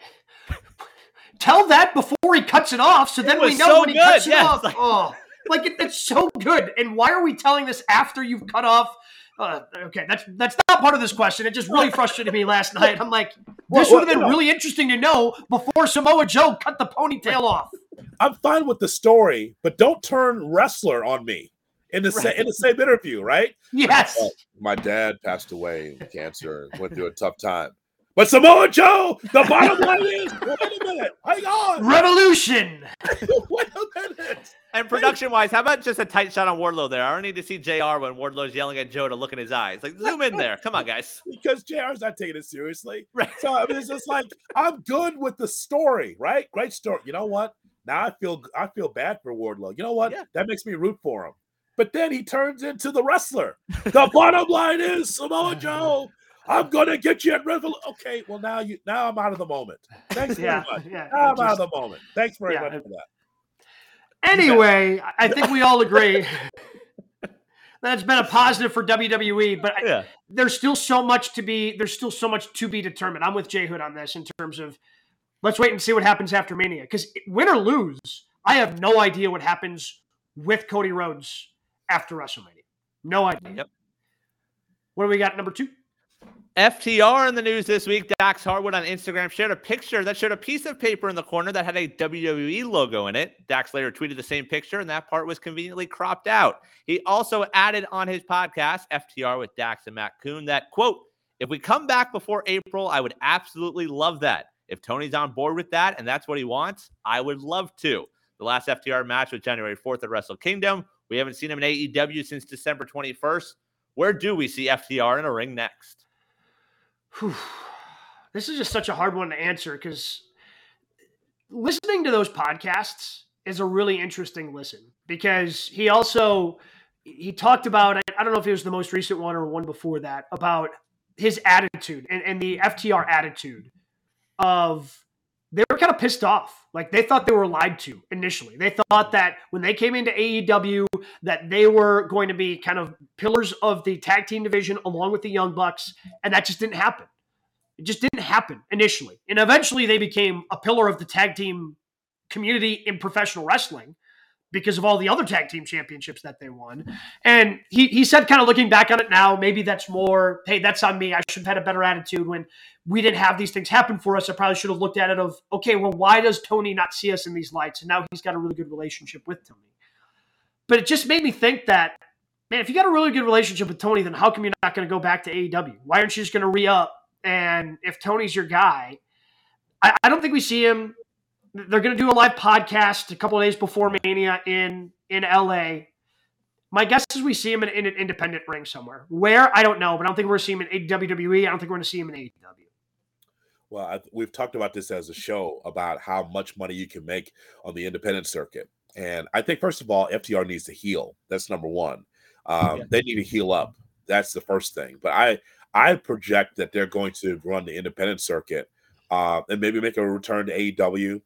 tell that before he cuts it off so then we know so when he good. cuts yes. it off. Like, oh, like it, it's so good. And why are we telling this after you've cut off? Uh, okay, that's that's not part of this question. It just really frustrated me last night. I'm like, this would have been really interesting to know before Samoa Joe cut the ponytail off. I'm fine with the story, but don't turn wrestler on me in the right. same in the same interview, right? Yes. Uh, my dad passed away in cancer, went through a tough time. But Samoa Joe, the bottom line is, wait a minute, hang on. Revolution. wait a minute. And production wise, how about just a tight shot on Wardlow there? I don't need to see JR when Wardlow's yelling at Joe to look in his eyes. Like, zoom in there. Come on, guys. Because JR's not taking it seriously. Right. So I mean, it's just like, I'm good with the story, right? Great story. You know what? Now I feel I feel bad for Wardlow. You know what? Yeah. That makes me root for him. But then he turns into the wrestler. The bottom line is Samoa Joe I'm gonna get you at Revolution. Okay, well now you now I'm out of the moment. Thanks very much. Yeah, now I'm just, out of the moment. Thanks very yeah. much for that. Anyway, I think we all agree that it's been a positive for WWE, but yeah. I, there's still so much to be there's still so much to be determined. I'm with Jay Hood on this in terms of let's wait and see what happens after Mania. Because win or lose, I have no idea what happens with Cody Rhodes after WrestleMania. No idea. Yep. What do we got? Number two. FTR in the news this week. Dax Harwood on Instagram shared a picture that showed a piece of paper in the corner that had a WWE logo in it. Dax later tweeted the same picture, and that part was conveniently cropped out. He also added on his podcast, FTR with Dax and Matt Koon, that quote, if we come back before April, I would absolutely love that. If Tony's on board with that and that's what he wants, I would love to. The last FTR match was January 4th at Wrestle Kingdom. We haven't seen him in AEW since December 21st. Where do we see FTR in a ring next? Whew. This is just such a hard one to answer because listening to those podcasts is a really interesting listen because he also he talked about I don't know if it was the most recent one or one before that about his attitude and, and the FTR attitude of they were kind of pissed off. Like they thought they were lied to initially. They thought that when they came into AEW that they were going to be kind of pillars of the tag team division along with the Young Bucks, and that just didn't happen. It just didn't happen initially. And eventually they became a pillar of the tag team community in professional wrestling because of all the other tag team championships that they won. And he, he said, kind of looking back on it now, maybe that's more, hey, that's on me. I should have had a better attitude when we didn't have these things happen for us. I probably should have looked at it of, okay, well, why does Tony not see us in these lights? And now he's got a really good relationship with Tony. But it just made me think that, man, if you got a really good relationship with Tony, then how come you're not going to go back to AEW? Why aren't you just going to re up? And if Tony's your guy, I, I don't think we see him they're going to do a live podcast a couple days before Mania in in LA. My guess is we see him in, in, an independent ring somewhere. Where I don't know, but I don't think we're going to see him in WWE. I don't think we're going to see him in AEW. Well, I, we've talked about this as a show about how much money you can make on the independent circuit, and I think first of all, FTR needs to heal. That's number one. Um, yeah. They need to heal up. That's the first thing. But I I project that they're going to run the independent circuit uh, and maybe make a return to AEW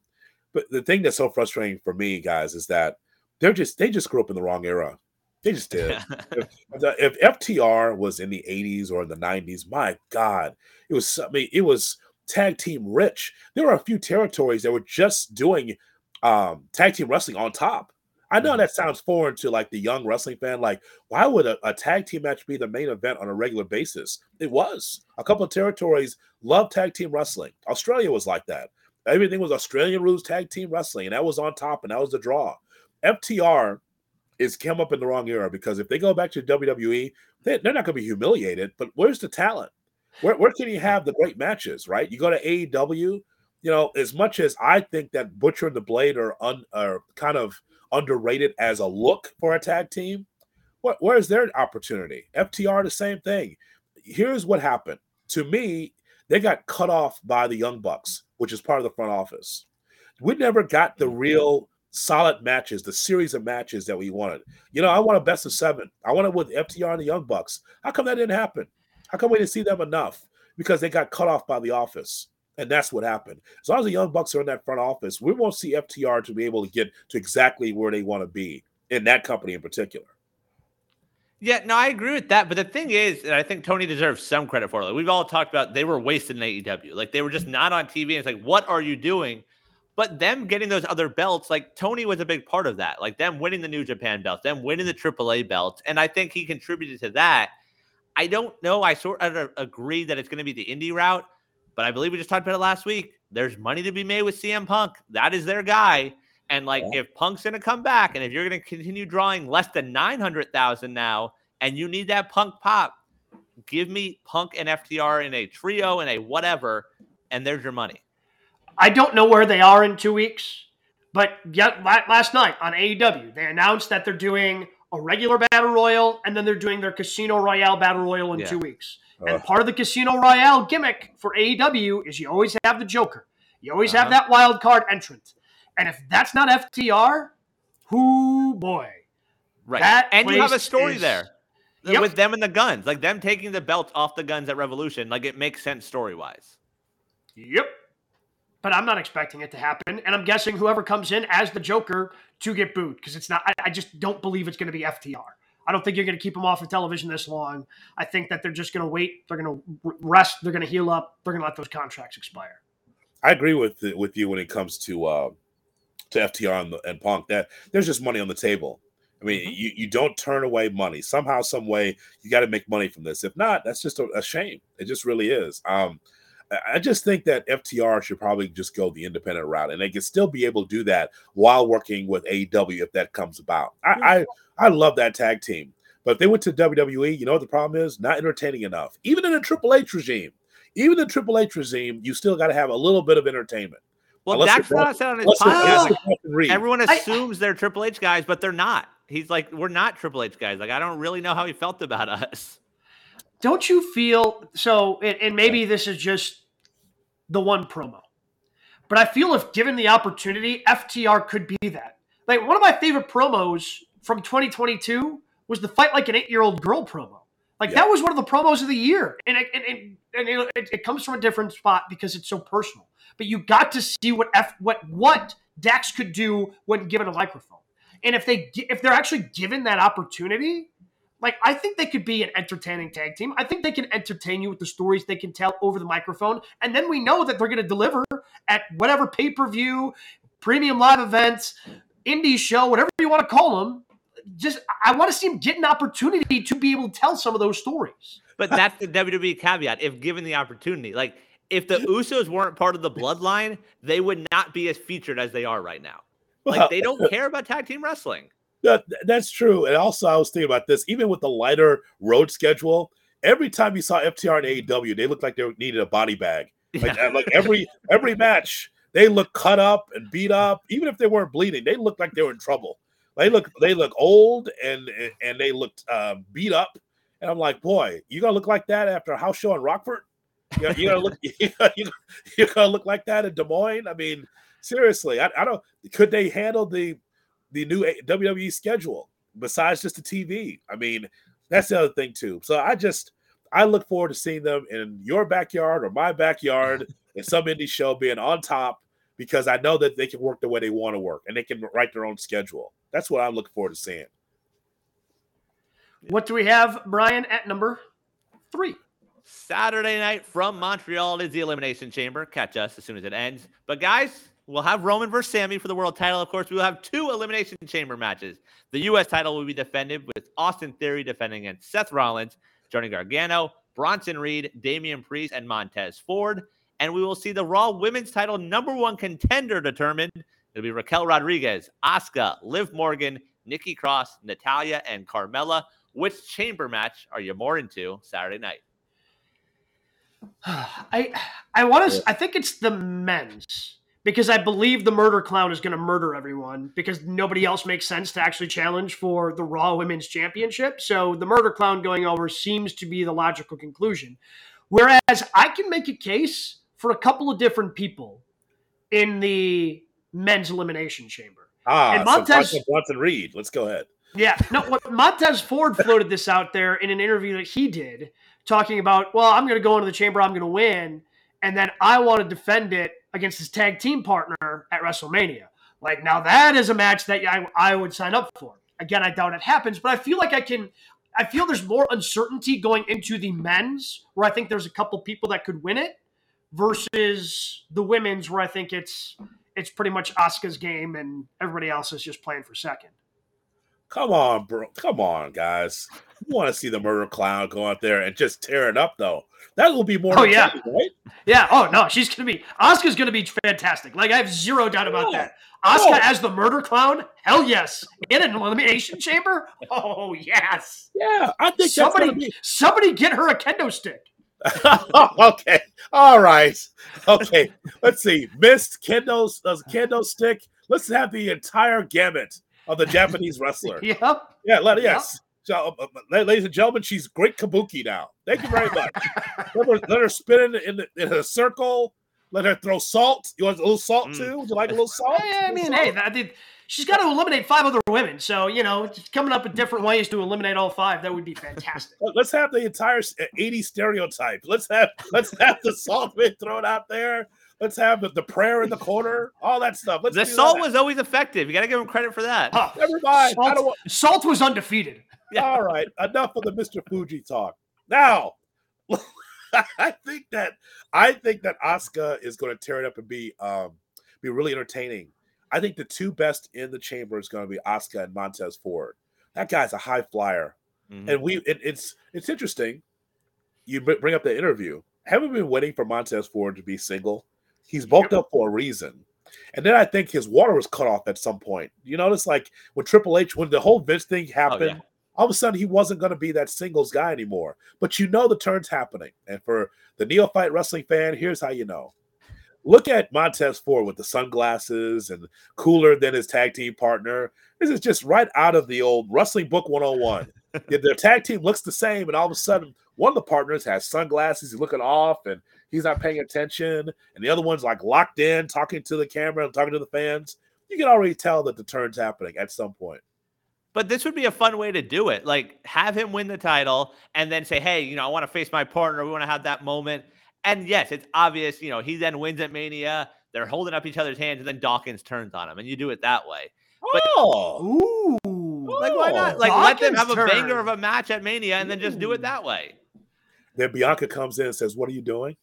but the thing that's so frustrating for me, guys, is that they're just they just grew up in the wrong era. They just did. if, if, FTR was in the 80s or in the 90s, my God, it was I mean, it was tag team rich. There were a few territories that were just doing um, tag team wrestling on top. I know mm-hmm. that sounds foreign to like the young wrestling fan. Like, why would a, a, tag team match be the main event on a regular basis? It was. A couple of territories love tag team wrestling. Australia was like that. Everything was Australian rules tag team wrestling, and that was on top, and that was the draw. FTR is come up in the wrong era because if they go back to WWE, they, are not going to be humiliated. But where's the talent? Where, where can you have the great matches? Right? You go to AEW. You know, as much as I think that Butcher and the Blade are un, are kind of underrated as a look for a tag team, what where's their opportunity? FTR the same thing. Here's what happened. To me, they got cut off by the Young Bucks, which is part of the front office. We never got the mm-hmm. real solid matches, the series of matches that we wanted. You know, I want a best of seven. I want it with FTR and the Young Bucks. How come that didn't happen? How come we didn't see them enough? Because they got cut off by the office. And that's what happened. As long as the Young Bucks are in that front office, we won't see FTR to be able to get to exactly where they want to be in that company in particular. Yeah, no, I agree with that. But the thing is, and I think Tony deserves some credit for it. Like we've all talked about, they were wasted in AEW. Like they were just not on TV. And it's like, what are you doing? But them getting those other belts, like Tony was a big part of that. Like them winning the New Japan belts, them winning the AAA belts, and I think he contributed to that. I don't know. I sort of agree that it's going to be the indie route, but I believe we just talked about it last week. There's money to be made with CM Punk. That is their guy. And like, yeah. if Punk's going to come back, and if you're going to continue drawing less than nine hundred thousand now, and you need that Punk pop, give me Punk and FTR in a trio and a whatever, and there's your money. I don't know where they are in two weeks, but yet last night on AEW, they announced that they're doing a regular battle royal and then they're doing their Casino Royale battle royal in yeah. two weeks. Uh. And part of the Casino Royale gimmick for AEW is you always have the Joker. You always uh-huh. have that wild card entrant. And if that's not FTR, who boy. Right. That and you have a story is, there. Yep. With them and the guns. Like them taking the belt off the guns at Revolution. Like it makes sense story wise. Yep but I'm not expecting it to happen. And I'm guessing whoever comes in as the Joker to get booed because it's not. I, I, just don't believe it's going to be FTR. I don't think you're going to keep them off of television this long. I think that they're just going to wait. They're going to rest. They're going to heal up. They're going to let those contracts expire. I agree with with you when it comes to uh, to FTR and, and Punk. That there's just money on the table. I mean, mm-hmm. you, you don't turn away money. Somehow, some way, you got to make money from this. If not, that's just a, a shame. It just really is. Um, I just think that FTR should probably just go the independent route, and they can still be able to do that while working with AEW if that comes about. I I, I love that tag team, but if they went to WWE, you know what the problem is? Not entertaining enough. Even in a Triple H regime, even the Triple H regime, you still got to have a little bit of entertainment. Well, Unless that's not said on his podcast. Everyone assumes I, they're Triple H guys, but they're not. He's like, we're not Triple H guys. Like, I don't really know how he felt about us. Don't you feel so? And, and maybe this is just the one promo. But I feel if given the opportunity, FTR could be that. Like one of my favorite promos from 2022 was the fight like an eight year old girl promo. Like yeah. that was one of the promos of the year, and it, and, and, and it, it, comes from a different spot because it's so personal. But you got to see what F, what what Dax could do when given a microphone, and if they if they're actually given that opportunity, like, I think they could be an entertaining tag team. I think they can entertain you with the stories they can tell over the microphone. And then we know that they're going to deliver at whatever pay per view, premium live events, indie show, whatever you want to call them. Just, I want to see them get an opportunity to be able to tell some of those stories. But that's the WWE caveat. If given the opportunity, like if the Usos weren't part of the bloodline, they would not be as featured as they are right now. Like they don't care about tag team wrestling. That, that's true. And also, I was thinking about this. Even with the lighter road schedule, every time you saw FTR and AEW, they looked like they needed a body bag. Like, yeah. like every every match, they look cut up and beat up. Even if they weren't bleeding, they looked like they were in trouble. They look they look old and and they looked uh, beat up. And I'm like, boy, you gonna look like that after a house show in Rockford? You know, you gonna look you you gonna look like that in Des Moines? I mean, seriously, I, I don't. Could they handle the the new WWE schedule besides just the TV. I mean, that's the other thing too. So I just I look forward to seeing them in your backyard or my backyard in some indie show being on top because I know that they can work the way they want to work and they can write their own schedule. That's what I'm looking forward to seeing. What do we have, Bryan, at number three? Saturday night from Montreal is the Elimination Chamber. Catch us as soon as it ends. But guys, we'll have Roman versus Sami for the world title. Of course, we will have two Elimination Chamber matches. The U.S. title will be defended with Austin Theory defending against Seth Rollins, Johnny Gargano, Bronson Reed, Damian Priest, and Montez Ford. And we will see the Raw Women's title number one contender determined. It'll be Raquel Rodriguez, Asuka, Liv Morgan, Nikki Cross, Natalya, and Carmella. Which chamber match are you more into Saturday night? I I want to. I think it's the men's because I believe the murder clown is going to murder everyone because nobody else makes sense to actually challenge for the Raw Women's Championship. So the murder clown going over seems to be the logical conclusion. Whereas I can make a case for a couple of different people in the men's elimination chamber. Ah, and Montez so Bronson Reed. Let's go ahead. Yeah, no. What Montez Ford floated this out there in an interview that he did, talking about, well, I'm going to go into the chamber, I'm going to win, and then I want to defend it against his tag team partner at WrestleMania. Like now, that is a match that I, I would sign up for. Again, I doubt it happens, but I feel like I can. I feel there's more uncertainty going into the men's, where I think there's a couple people that could win it, versus the women's, where I think it's it's pretty much Asuka's game and everybody else is just playing for second. Come on, bro. Come on, guys. You want to see the murder clown go out there and just tear it up, though. That will be more. Oh yeah, right? Yeah. Oh no, she's gonna be. Asuka's gonna be fantastic. Like I have zero doubt about oh. that. Asuka oh. as the murder clown? Hell yes. In an elimination chamber? Oh yes. Yeah, I think somebody be... somebody get her a kendo stick. okay. All right. Okay. Let's see. Mist, kendo, uh, kendo stick. Let's have the entire gamut of the Japanese wrestler. yep. Yeah, let, yes. Yep. So, uh, uh ladies and gentlemen, she's great kabuki now. Thank you very much. let, her, let her spin in, in, in, a circle. Let her throw salt. You want a little salt mm. too? Would you like a little salt? Yeah, I mean, salt? hey, that, did, she's got to eliminate five other women. So, you know, coming up with different ways to eliminate all five, that would be fantastic. Let's have the entire 80 stereotype. Let's have let's have the salt bit thrown out there. Let's have the, the prayer in the corner, all that stuff. Let's the salt that. was always effective. You got to give him credit for that. Huh. Never mind. Salt, want... salt was undefeated. Yeah. All right. Enough of the Mr. Fuji talk. Now, I think that I think that Asuka is going to tear it up and be um be really entertaining. I think the two best in the chamber is going to be Asuka and Montez Ford. That guy's a high flyer, mm-hmm. and we it, it's it's interesting. You bring up the interview. Haven't we been waiting for Montez Ford to be single? He's bulked up for a reason. And then I think his water was cut off at some point. You notice, like when Triple H, when the whole Vince thing happened, oh, yeah. all of a sudden he wasn't going to be that singles guy anymore. But you know the turn's happening. And for the neophyte wrestling fan, here's how you know. Look at Montez Ford with the sunglasses and cooler than his tag team partner. This is just right out of the old wrestling book 101. Their tag team looks the same, and all of a sudden, one of the partners has sunglasses, he's looking off, and he's not paying attention, and the other one's like locked in, talking to the camera and talking to the fans. You can already tell that the turn's happening at some point. But this would be a fun way to do it. Like have him win the title and then say, hey, you know, I want to face my partner. We want to have that moment. And yes, it's obvious, you know, he then wins at Mania. They're holding up each other's hands, and then Dawkins turns on him, and you do it that way. But, oh, ooh, like why not? Like Dawkins let them have a turn. banger of a match at Mania, and then just do it that way. Then Bianca comes in and says, "What are you doing?"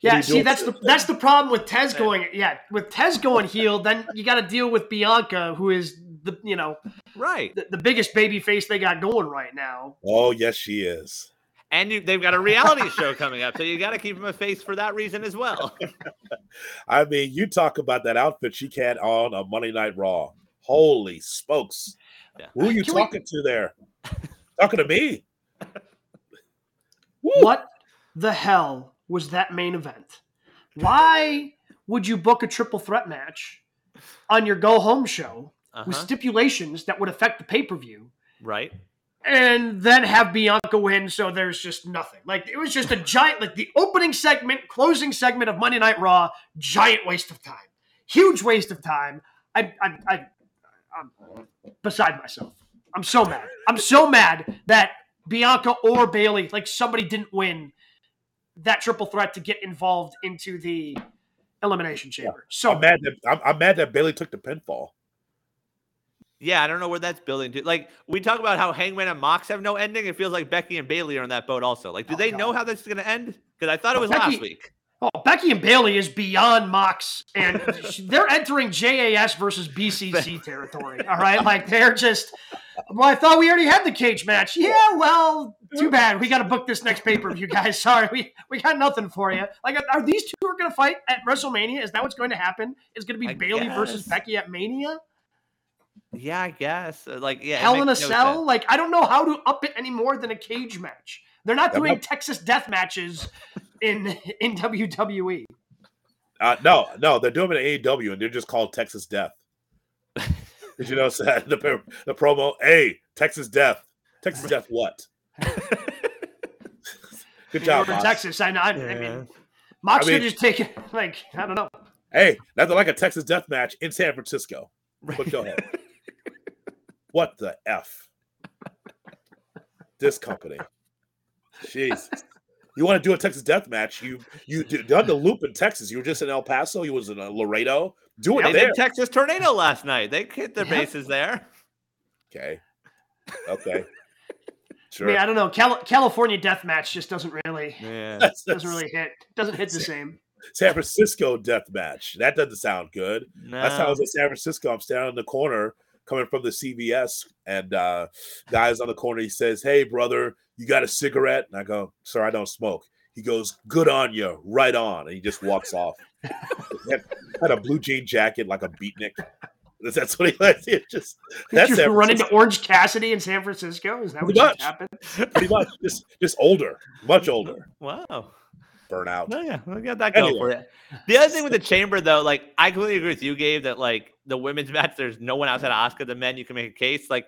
Yeah, see, that's the that's the problem with Tez going. Yeah, with Tez going heel, then you got to deal with Bianca, who is the you know, right, the, the biggest baby face they got going right now. Oh yes, she is. And you, they've got a reality show coming up, so you got to keep him a face for that reason as well. I mean, you talk about that outfit she had on a Monday Night Raw. Holy spokes! Yeah. Who are you Can talking we... to there? talking to me? what the hell was that main event. Why would you book a triple threat match on your go home show uh-huh. with stipulations that would affect the pay per view? Right. And then have Bianca win, so there's just nothing. Like it was just a giant, like the opening segment, closing segment of Monday Night Raw, giant waste of time, huge waste of time. I, I, I I'm beside myself. I'm so mad. I'm so mad that Bianca or Bayley, like somebody didn't win that triple threat to get involved into the elimination chamber. So I'm mad that I'm, I'm, mad that Bayley took the pinfall. Yeah, I don't know where that's building to. Like we talk about how Hangman and Mox have no ending. It feels like Becky and Bayley are on that boat also. Like, do Oh, they God. know how this is going to end? Because I thought it oh, was Becky- last week. Oh, Becky and Bayley is beyond Mox, and they're entering JAS versus BCC territory. All right, like they're just. Well, I thought we already had the cage match. Yeah, well, too bad. We got to book this next pay per view, guys. Sorry, we we got nothing for you. Like, are these two are going to fight at WrestleMania? Is that what's going to happen? Is it going to be I Bayley versus. Becky at Mania? Yeah, I guess. Uh, Like, yeah, Hell in a no Cell? sense. Like, I don't know how to up it any more than a cage match. They're not doing might- Texas death matches in in. WWE. Uh, no, no, they're doing it in AEW and they're just called Texas Death. Did you notice that the, the promo? Hey, Texas Death. Texas Death. What? Good job, We're in Mox. Texas. I, I, I mean, Mox I mean- could just take it. Like, I don't know. Hey, nothing like a Texas Death match in San Francisco. But go ahead. What the f? This company. Jesus. You want to do a Texas Death match? You you did- done the loop in Texas. You were just in El Paso. You was in uh, Laredo. Do it They there. did Texas Tornado last night. They hit their Yeah. bases there. Okay. Okay. Sure. I mean, I don't know. Cal- California death match just doesn't really Yeah. Doesn't really hit. Doesn't hit the same. San Francisco death match. That doesn't sound good. That's how I was in San Francisco. I'm standing in the corner coming from the CVS, and uh guys on the corner. He says, "Hey, brother, you got a cigarette?" And I go, "Sir, I don't smoke." He goes, "Good on you, right on," and he just walks off. had, had a blue jean jacket, like a beatnik. That's what he like. It just Did that's you San run into Orange Cassidy in San Francisco? Is that what Pretty just much. happened? pretty much just just older, much older. Wow. Burnout. No, yeah, we got that going Anyway. for it. The other thing with the chamber, though, like I completely agree with you, Gabe, that like the women's match, there's no one outside of Asuka. The men, you can make a case. Like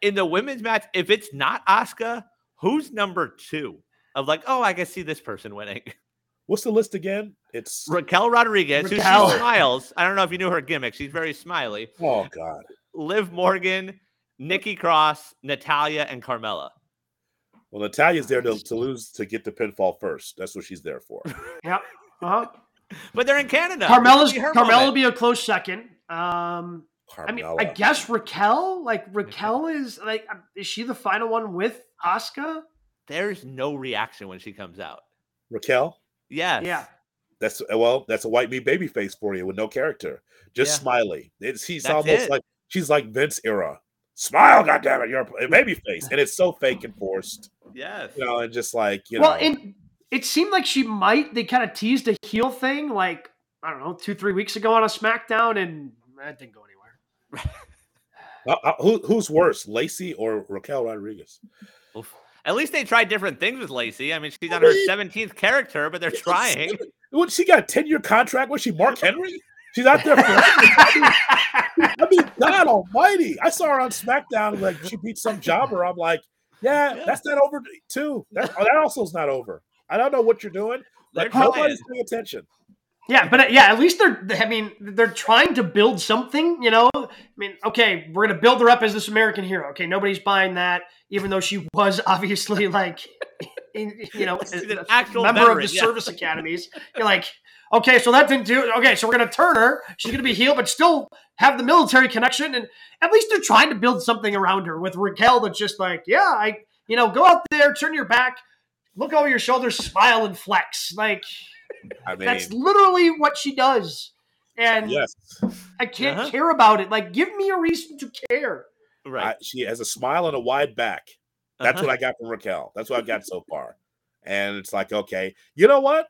in the women's match, if it's not Asuka, who's number two? Of like, oh, I can see this person winning. What's the list again? It's Raquel Rodriguez, who Raquel. she smiles. I don't know if you knew her gimmick. She's very smiley. oh god. Liv Morgan, Nikki Cross, Natalya, and Carmella. Well, Natalya's there to, to lose to get the pinfall first. That's what she's there for. Yep. Uh-huh. But they're in Canada. Carmella's This will be Carmella will be a close second. Um, I mean, I guess Raquel, like Raquel is like, um, is she the final one with Asuka? There's no reaction when she comes out. Raquel. Yes. Yeah. That's well, that's a white meat baby face for you with no character, just Yeah. smiley. It's she's That's almost it. like she's like Vince era. Smile, goddammit, you're a baby face, and it's so fake and forced, Yes. you know, and just like you know well, know, and it seemed like she might. They kind of teased a heel thing, like I don't know, two three weeks ago on a SmackDown, and that didn't go anywhere. Uh, uh, who, who's worse, Lacey or Raquel Rodriguez? Oof. At least they tried different things with Lacey. I mean, she's I on her 17th character, but they're trying. What she got a ten year contract? Was she Mark Henry? She's out there. For, I mean, God Almighty! I saw her on SmackDown. Like she beat some jobber. I'm like, yeah, Yeah. that's not over too. That, oh, that also is not over. I don't know what you're doing. They're Like trying. nobody's paying attention. Yeah, but uh, yeah, at least they're. I mean, they're trying to build something. You know, I mean, okay, we're gonna build her up as this American hero. Okay, nobody's buying that, even though she was obviously like, in, you know, She's a- an a actual member veteran, of the yeah. service academies. You're like, okay, so that didn't do. Okay, so we're gonna turn her. She's gonna be healed, but still have the military connection, and at least they're trying to build something around her. With Raquel, that's just like, yeah, I, you know, go out there, turn your back, look over your shoulders, smile and flex, like. I mean, That's literally what she does. And yes, I can't Uh-huh. care about it. Like, give me a reason to care. Right. I, she has a smile and a wide back. That's Uh-huh. what I got from Raquel. That's what I got so far. And it's like, okay, you know what?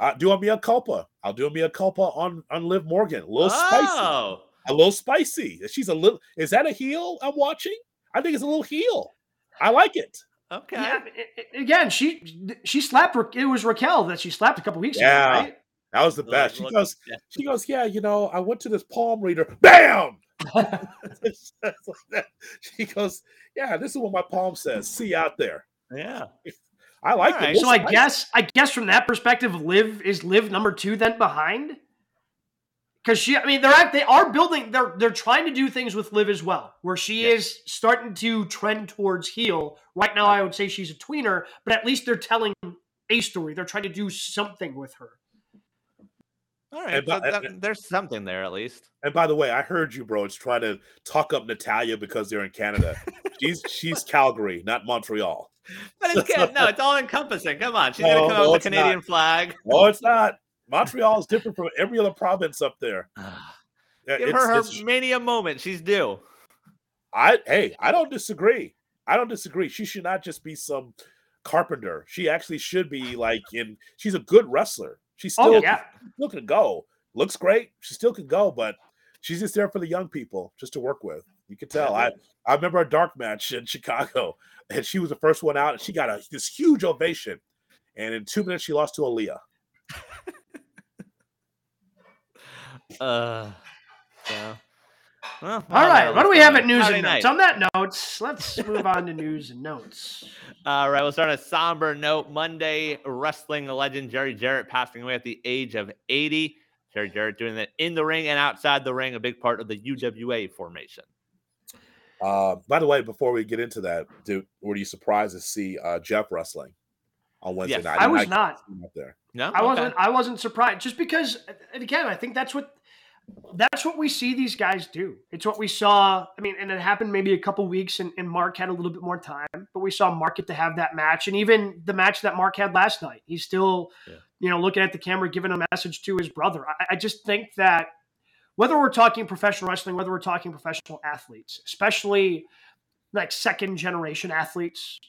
I do want me a mea culpa. I'll do me a mea culpa on on Liv Morgan. A little spicy. Oh. A little spicy. She's a little. Is that a heel I'm watching? I think it's a little heel. I like it. Okay. Yeah, a- a- again, she she slapped. It was Raquel that she slapped a couple weeks Yeah. ago, right? That was the best. She goes. yeah. She goes. Yeah, you know, I went to this palm reader. Bam. It's just like that. she goes. Yeah, this is what my palm says. See you out there. Yeah. I like All it. So I Spicy. guess I guess from that perspective, Liv is Liv number two then behind. Because she, I mean, they're act, they are building. They're they're trying to do things with Liv as well, where she Yeah. is starting to trend towards heel. Right now, I would say she's a tweener, but at least they're telling a story. They're trying to do something with her. All right, by- so that- there's something there at least. And by the way, I heard you, bro. It's trying to talk up Natalya because they're in Canada. she's she's Calgary, not Montreal. But it's good. No, it's all encompassing. Come on, she's No, gonna come no, out with the Canadian not. flag. No, it's not. Montreal is different from every other province up there. Give it's- her her it's- mania moment. She's due. I hey, I don't disagree. I don't disagree. She should not just be some carpenter. She actually should be like in. She's a good wrestler. She's still, Oh yeah, still can go. Looks great. She still can go, but she's just there for the young people, just to work with. You can tell. I I remember a dark match in Chicago, and she was the first one out, and she got a this huge ovation. And in two minutes, she lost to Aliyah. Uh, so. Well, All right, what do we have at news Friday and notes? night. On that notes, let's move on to news and notes. All right, we'll start on a somber note. Monday, wrestling legend Jerry Jarrett passing away at the age of 80. Jerry Jarrett doing that in the ring and outside the ring, a big part of the UWA formation. Uh, by the way, before we get into that, dude, were you surprised to see uh, Jeff wrestling on Wednesday Yes. night? I was get not. to see him up there. No, I wasn't. I wasn't surprised, just because. And again, I think that's what that's what we see these guys do. It's what we saw. I mean, and it happened maybe a couple weeks, and, and Mark had a little bit more time, but we saw Mark get to have that match, and even the match that Mark had last night. He's still, Yeah. you know, looking at the camera, giving a message to his brother. I, I just think that whether we're talking professional wrestling, whether we're talking professional athletes, especially like second generation athletes,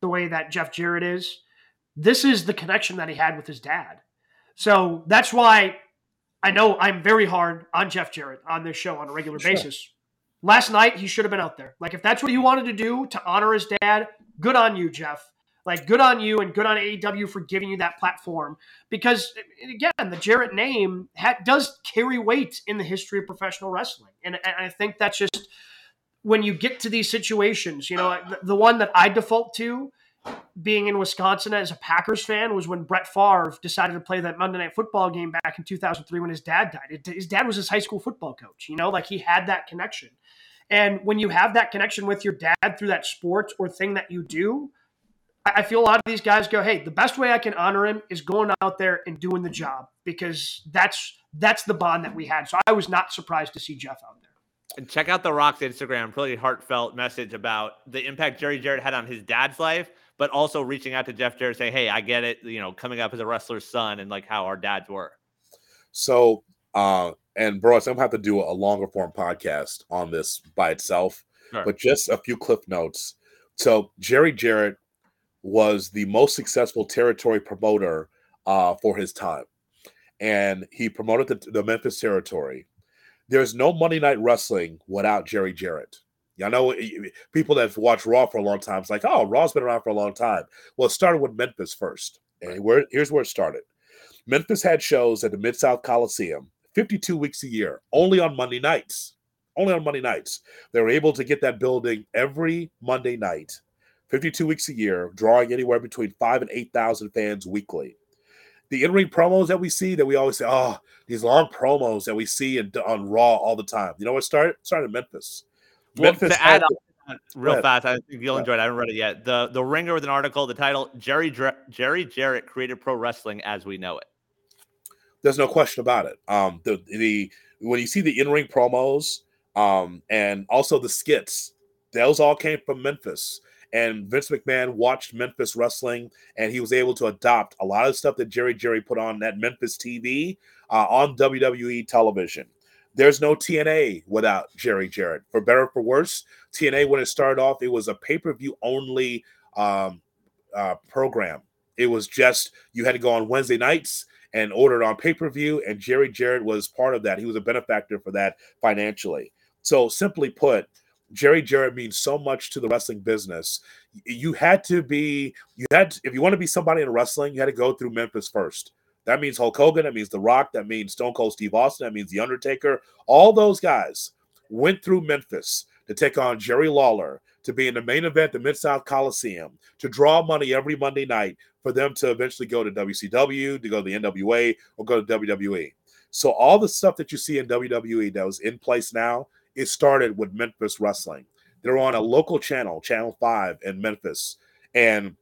the way that Jeff Jarrett is, this is the connection that he had with his dad. So that's why I know I'm very hard on Jeff Jarrett on this show on a regular Sure. basis. Last night, he should have been out there. Like, if that's what he wanted to do to honor his dad, good on you, Jeff. Like, good on you and good on AEW for giving you that platform. Because, again, the Jarrett name ha- does carry weight in the history of professional wrestling. And, and I think that's just when you get to these situations, you know, the, the one that I default to being in Wisconsin as a Packers fan was when Brett Favre decided to play that Monday Night Football game back in 2003 when his dad died. His dad was his high school football coach, you know, like he had that connection. And when you have that connection with your dad through that sport or thing that you do, I I feel a lot of these guys go, "Hey, the best way I can honor him is going out there and doing the job because that's that's the bond that we had." So I was not surprised to see Jeff out there. And check out the Rock's Instagram, really heartfelt message about the impact Jerry Jarrett had on his dad's life, but also reaching out to Jeff Jarrett saying, Hey, I get it, you know, coming up as a wrestler's son and like how our dads were. So, uh, and bro, I'm gonna have to do a longer form podcast on this by itself, Sure. but just a few cliff notes. So, Jerry Jarrett was the most successful territory promoter uh, for his time, and he promoted the, the Memphis territory. There's no Monday Night Wrestling without Jerry Jarrett. Y'all know eh, people that have watched Raw for a long time. It's like, oh, Raw's been around for a long time. Well, it started with Memphis first, and where here's where it started. Memphis had shows at the Mid South Coliseum 52 weeks a year, only on Monday nights. Only on Monday nights. They were able to get that building every Monday night, 52 weeks a year, drawing anywhere between five and 8,000 fans weekly. The in ring promos that we see, that we always say, oh, these long promos that we see in, on Raw all the time. You know what started? It started in Memphis. Well, Memphis to add real ahead. fast, I think you'll Yeah. enjoy it. I haven't read it yet. The the Ringer with an article, the title Jerry Dr- Jerry Jarrett created pro wrestling as we know it. There's no question about it. Um, the the when you see the in ring promos, um, and also the skits, those all came from Memphis. And Vince McMahon watched Memphis wrestling, and he was able to adopt a lot of stuff that Jerry Jerry put on that Memphis TV uh, on WWE television. There's no TNA without Jerry Jarrett. For better or for worse, TNA when it started off, it was a pay per view only um, uh, program. It was just you had to go on Wednesday nights and order it on pay per view, and Jerry Jarrett was part of that. He was a benefactor for that financially. So, simply put, Jerry Jarrett means so much to the wrestling business. You had to be, you had, if you want to be somebody in wrestling, you had to go through Memphis first. That means Hulk Hogan. That means The Rock. That means Stone Cold Steve Austin. That means The Undertaker. All those guys went through Memphis to take on Jerry Lawler, to be in the main event, the Mid South Coliseum, to draw money every Monday night for them to eventually go to WCW, to go to the NWA, or go to WWE. So all the stuff that you see in WWE that was in place now, it started with Memphis wrestling. They're on a local channel, Channel 5 in Memphis, and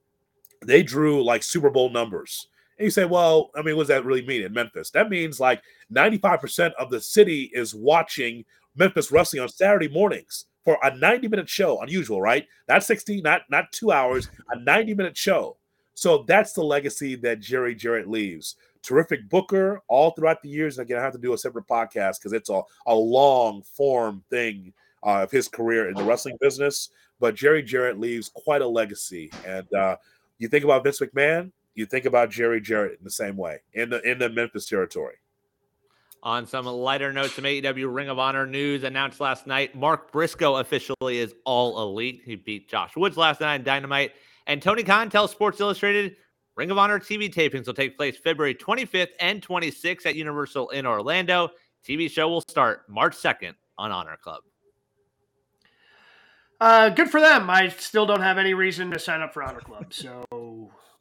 they drew like Super Bowl numbers. And you say, well, I mean, what does that really mean in Memphis? That means like 95% of the city is watching Memphis wrestling on Saturday mornings for a 90 minute show. Unusual, right? Not 60, not not two hours, a 90 minute show. So that's the legacy that Jerry Jarrett leaves. Terrific booker all throughout the years. And again, I have to do a separate podcast because it's a, a long form thing uh, of his career in the wrestling business. But Jerry Jarrett leaves quite a legacy. And uh, you think about Vince McMahon, you think about Jerry Jarrett in the same way in the in the Memphis territory. On some lighter notes, some AEW Ring of Honor news announced last night. Mark Briscoe officially is all elite. He beat Josh Woods last night in Dynamite. And Tony Khan tells Sports Illustrated Ring of Honor TV tapings will take place February 25th and 26th at Universal in Orlando. TV show will start March 2nd on Honor Club. Uh, good for them. I still don't have any reason to sign up for Honor Club. So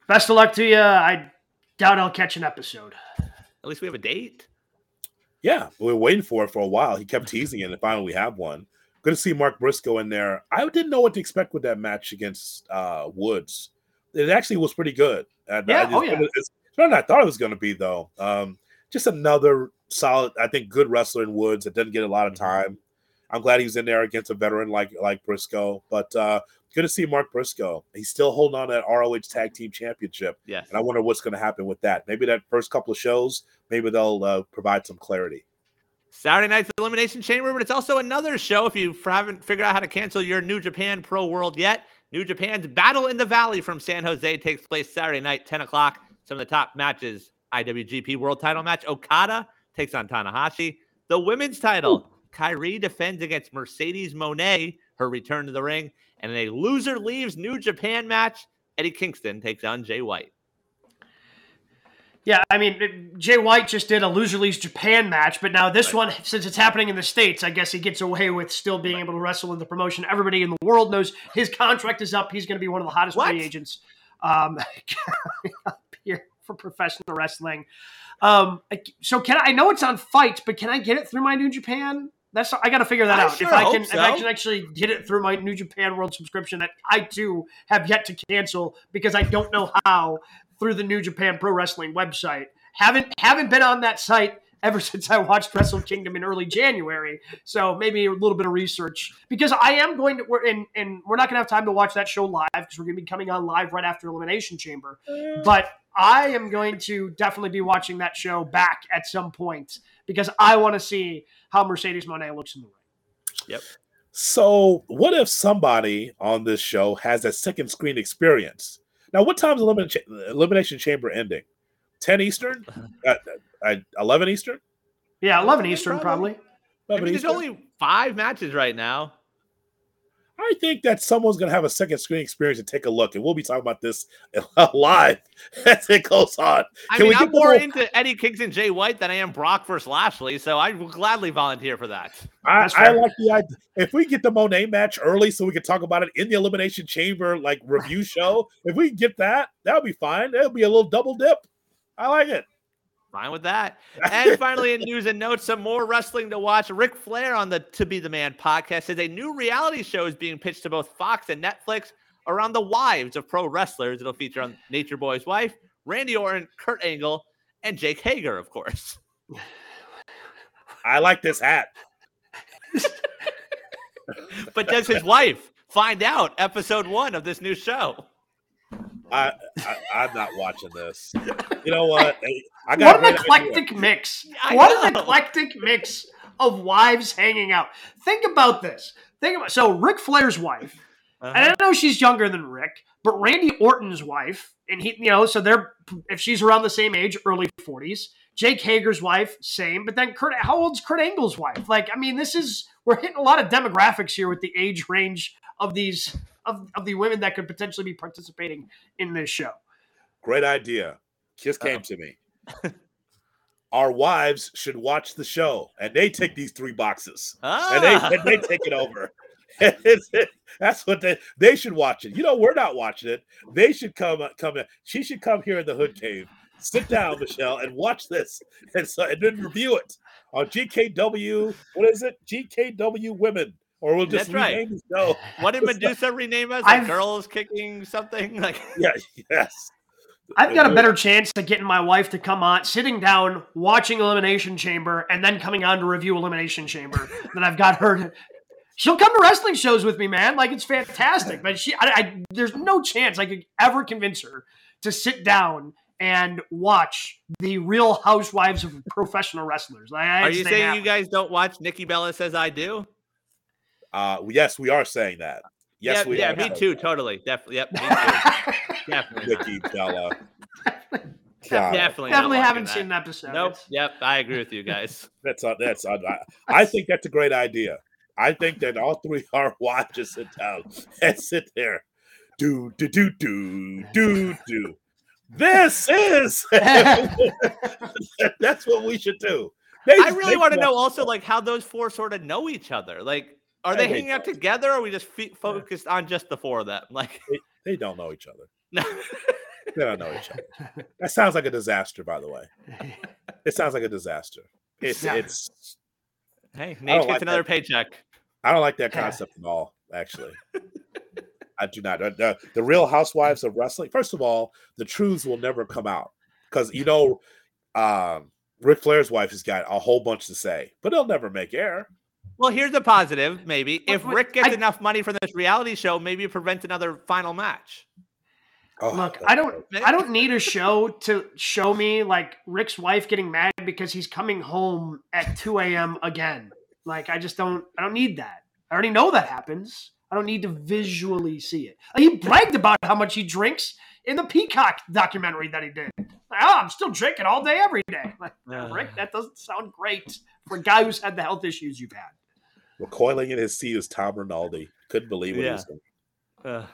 best of luck to you. I doubt I'll catch an episode. At least we have a date. Yeah, we were waiting for it for a while. He kept teasing it, and finally we have one. Good to see Mark Briscoe in there. I didn't know what to expect with that match against uh, Woods. It actually was pretty good. And yeah, just, oh yeah. It's better than I thought it was going to be, though. Um, just another solid, I think, good wrestler in Woods that doesn't get a lot of Mm-hmm. time. I'm glad he's in there against a veteran like like Briscoe. But uh, good to see Mark Briscoe. He's still holding on to that ROH Tag Team Championship, Yeah. and I wonder what's going to happen with that. Maybe that first couple of shows, maybe they'll uh, provide some clarity. Saturday night's Elimination Chamber, but it's also another show if you haven't figured out how to cancel your New Japan Pro World yet. New Japan's Battle in the Valley from San Jose takes place Saturday night, 10 o'clock. Some of the top matches IWGP World title match Okada takes on Tanahashi. The women's title, Kairi defends against Mercedes Moné, her return to the ring. And in a loser leaves New Japan match, Eddie Kingston takes on Jay White. Yeah, I mean, Jay White just did a loser leaves Japan match, but now this one, since it's happening in the States, I guess he gets away with still being able to wrestle in the promotion. Everybody in the world knows his contract is up. He's going to be one of the hottest What? free agents um, up here for professional wrestling. Um, so can I, I know it's on FITE, but can I get it through my New Japan? That's I got to figure that I out. sure if I can, if I can actually get it through my New Japan World subscription that I too have yet to cancel because I don't know how through the New Japan Pro Wrestling website. Haven't haven't been on that site ever since I watched Wrestle Kingdom in early January. So maybe a little bit of research because I am going to we're in and we're not going to have time to watch that show live because we're going to be coming on live right after Elimination Chamber. Mm. But I am going to definitely be watching that show back at some point because I want to see how Mercedes Moné looks in the ring. Yep. So, what if somebody on this show has a second screen experience? Now, what time's elimination, elimination chamber ending? 10 Eastern? Uh, uh, 11 Eastern? Yeah, 11 Eastern probably. probably. I 11 mean, there's Eastern? only five matches right now. I think that someone's going to have a second screen experience and take a look, and we'll be talking about this live as it goes on. I Can mean, we I'm more into Eddie Kingston, Jay White than I am Brock versus Lashley, so I will gladly volunteer for that. I, I like the idea. If we get the Moné match early so we can talk about it in the Elimination Chamber like review show, if we can get that, that'll be fine. That'll be a little double dip. I like it. Fine with that. And finally, in news and notes, some more wrestling to watch. Ric Flair on the To Be the Man podcast says a new reality show is being pitched to both Fox and Netflix around the wives of pro wrestlers. It'll feature on Nature Boy's wife, Randy Orton, Kurt Angle, and Jake Hager, of course. I like this hat. But does his wife find out episode one of this new show? I, I I'm not watching this. You know what? I got What an great idea. eclectic mix. What an eclectic mix of wives hanging out. Think about this. Think about so Ric Flair's wife, Uh-huh. and I know she's younger than Rick, but Randy Orton's wife, and he, you know, so they're if she's around the same age, early forties. Jake Hager's wife, same. But then Kurt, how old's Kurt Angle's wife? Like, I mean, this is we're hitting a lot of demographics here with the age range of these of, of the women that could potentially be participating in this show. Great idea. Just came to me. Our wives should watch the show, and they take these three boxes, and they Ah. and they take it over. That's what they they should watch it. You know, we're not watching it. They should come come. in. She should come here in the hood cave. Sit down, Michelle, and watch this, and so and then review it on GKW. What is it? GKW Women, or we'll just That's right. the show. What did Medusa rename us? Like girls kicking something? Like Yeah, yes. I've got a better chance of getting my wife to come on, sitting down, watching Elimination Chamber, and then coming on to review Elimination Chamber than I've got her. To, she'll come to wrestling shows with me, man. Like it's fantastic. But she, I, I, there's no chance I could ever convince her to sit down and watch the Real Housewives of Professional Wrestlers. Like, Are you saying you guys don't watch Nikki Bella says I do? Uh, yes, we are saying that. Yes, yeah, we yeah, are. me too. Totally, definitely. Yep, me too. definitely. Nikki Bella. God, Definitely, Definitely haven't that. seen an episode. Nope. Yep. I agree with you guys. that's uh, that's. Uh, I, I think that's a great idea. I think that all three are watch just sit down and sit there, do do do do do do. This is. that's what we should do. They- I really want to know also like how those four sort of know each other. Like, are they hanging out together, or are we just fe- focused on just the four of them? Like, They don't know each other. no. They don't know each other. That sounds like a disaster, by the way. It sounds like a disaster. It's Yeah. it's. hey, Nate gets like another that. paycheck. I don't like that concept at all. Actually, I do not. The, the, the Real Housewives of Wrestling. First of all, the truths will never come out because you know, um, Ric Flair's wife has got a whole bunch to say, but they'll never make air. Well, here's a positive. Maybe if But- but Ric gets I- enough money from this reality show, maybe it prevents another final match. Oh, Look, I don't. I don't need a show to show me like Ric's wife getting mad because he's coming home at 2 a.m. again. Like I just don't I don't need that. I already know that happens. I don't need to visually see it. Like, he bragged about how much he drinks in the Peacock documentary that he did. Like, oh, I'm still drinking all day, every day. Like, Yeah. Ric, that doesn't sound great for a guy who's had the health issues you've had. Recoiling in his seat is Tom Rinaldi. Couldn't believe what he Yeah. was doing. Uh,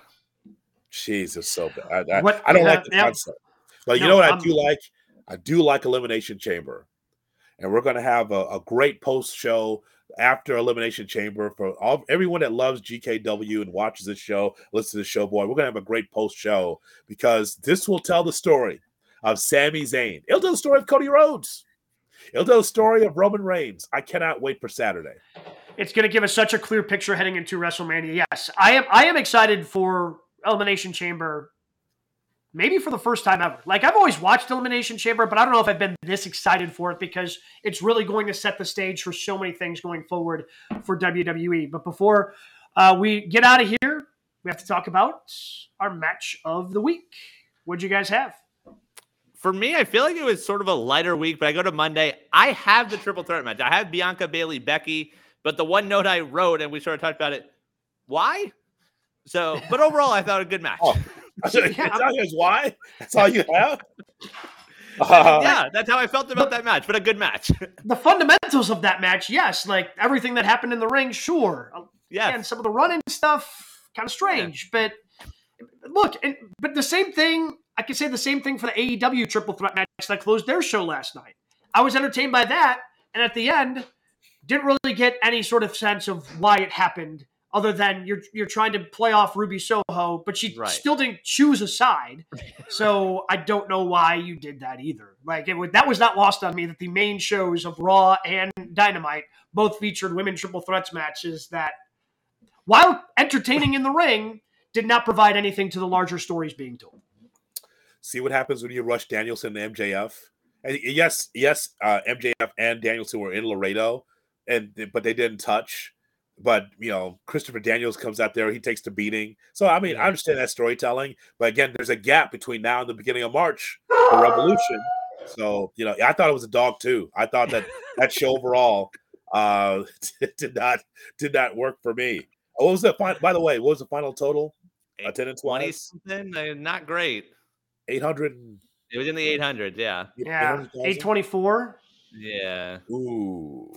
Jesus, so bad. I, I, What- I don't yeah, like the yeah. concept. But you know what I I'm- do like? I do like Elimination Chamber. And we're going to have a, a great post show after Elimination Chamber for all everyone that loves GKW and watches this show, listens to the show, boy. We're going to have a great post show because this will tell the story of Sami Zayn. It'll tell the story of Cody Rhodes. It'll tell the story of Roman Reigns. I cannot wait for Saturday. It's going to give us such a clear picture heading into WrestleMania. Yes, I am. I am excited for Elimination Chamber. Maybe for the first time ever. Like I've always watched Elimination Chamber, but I don't know if I've been this excited for it because it's really going to set the stage for so many things going forward for WWE. But before uh, we get out of here, we have to talk about our match of the week. What'd you guys have? for me, I feel like it was sort of a lighter week, but I go to Monday. I have the triple threat match. I have Bianca Bayley Becky, but the one note I wrote, and we sort of talked about it. Why? So, but overall, I thought a good match. Oh, Yeah, That's all why? That's all you have? Uh, yeah, that's how I felt about that match, but a good match. The fundamentals of that match, yes, like everything that happened in the ring, sure. yeah. and some of the running stuff kind of strange. But look, and, but the same thing, I could say the same thing for the AEW triple threat match that closed their show last night. I was entertained by that, and at the end, didn't really get any sort of sense of why it happened, other than you're you're trying to play off Ruby Soho, but she Right. still didn't choose a side. so I don't know why you did that either. Like it was, that was not lost on me that the main shows of Raw and Dynamite both featured women triple threats matches that while entertaining in the ring, did not provide anything to the larger stories being told. see what happens when you rush Danielson and MJF. And yes, yes, uh, MJF and Danielson were in Laredo, and but they didn't touch. But you know, Christopher Daniels comes out there, he takes the beating. So I mean, Yeah. I understand that storytelling, but again, there's a gap between now and the beginning of March for Revolution. So you know, I thought it was a dog too. I thought that that show overall uh did not did not work for me. What was the final? By the way, what was the final total attendance 20 wise? something, not great. Eight hundred. It was in the 800, yeah. Yeah, eight twenty four. Yeah. Ooh,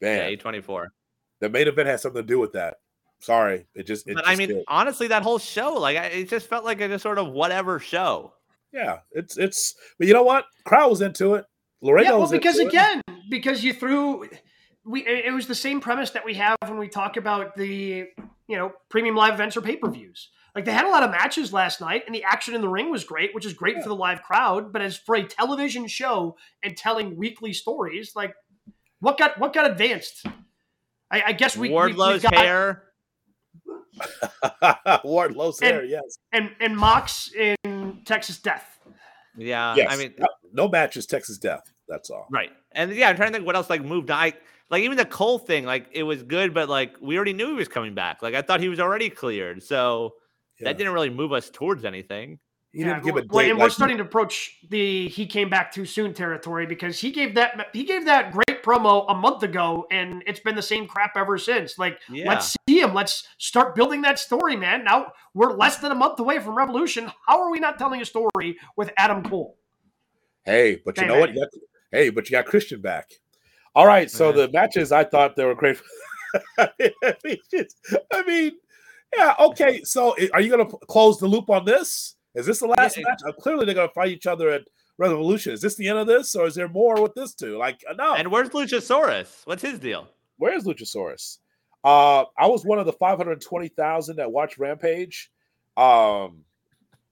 Yeah, man. 824. the main event has something to do with that. Sorry, it just. It But just I mean, did. honestly, that whole show, like, it just felt like a just sort of whatever show. yeah, it's it's. But you know what? Crowd was into it. Laredo Yeah, well, was because into it. again, because you threw, we it it was the same premise that we have when we talk about the you know premium live events or pay per views. Like they had a lot of matches last night, and the action in the ring was great, which is great for the live crowd. But as for a television show and telling weekly stories, like what got what got advanced? I, I guess we we- Wardlow's we've got, hair. Wardlow's And- there. Yes. and and Mox in Texas Death. Yeah, yes. I mean, no, no match is Texas Death. That's all. right. And yeah, I'm trying to think what else like moved. I like even the Cole thing. Like it was good, but like we already knew he was coming back. Like I thought he was already cleared, so Yeah. that didn't really move us towards anything. He didn't give a well, date. and we're starting to approach the he came back too soon territory because he gave that he gave that great promo a month ago, and it's been the same crap ever since. Like, Yeah. let's see him. Let's start building that story, man. Now we're less than a month away from Revolution. How are we not telling a story with Adam Cole? Hey, but you Hey, know what? You got, hey, but you got Christian back. All right, so Yeah. the matches I thought they were great. I mean, it's- I mean, yeah, okay. So eh, are you going to close the loop on this? Is this the last Yeah, match? Uh, clearly, they're going to fight each other at Revolution. Is this the end of this, or is there more with this too? Like, uh, no. And where's Luchasaurus? What's his deal? Where's Luchasaurus? Uh, I was one of the 520,000 that watched Rampage. Um,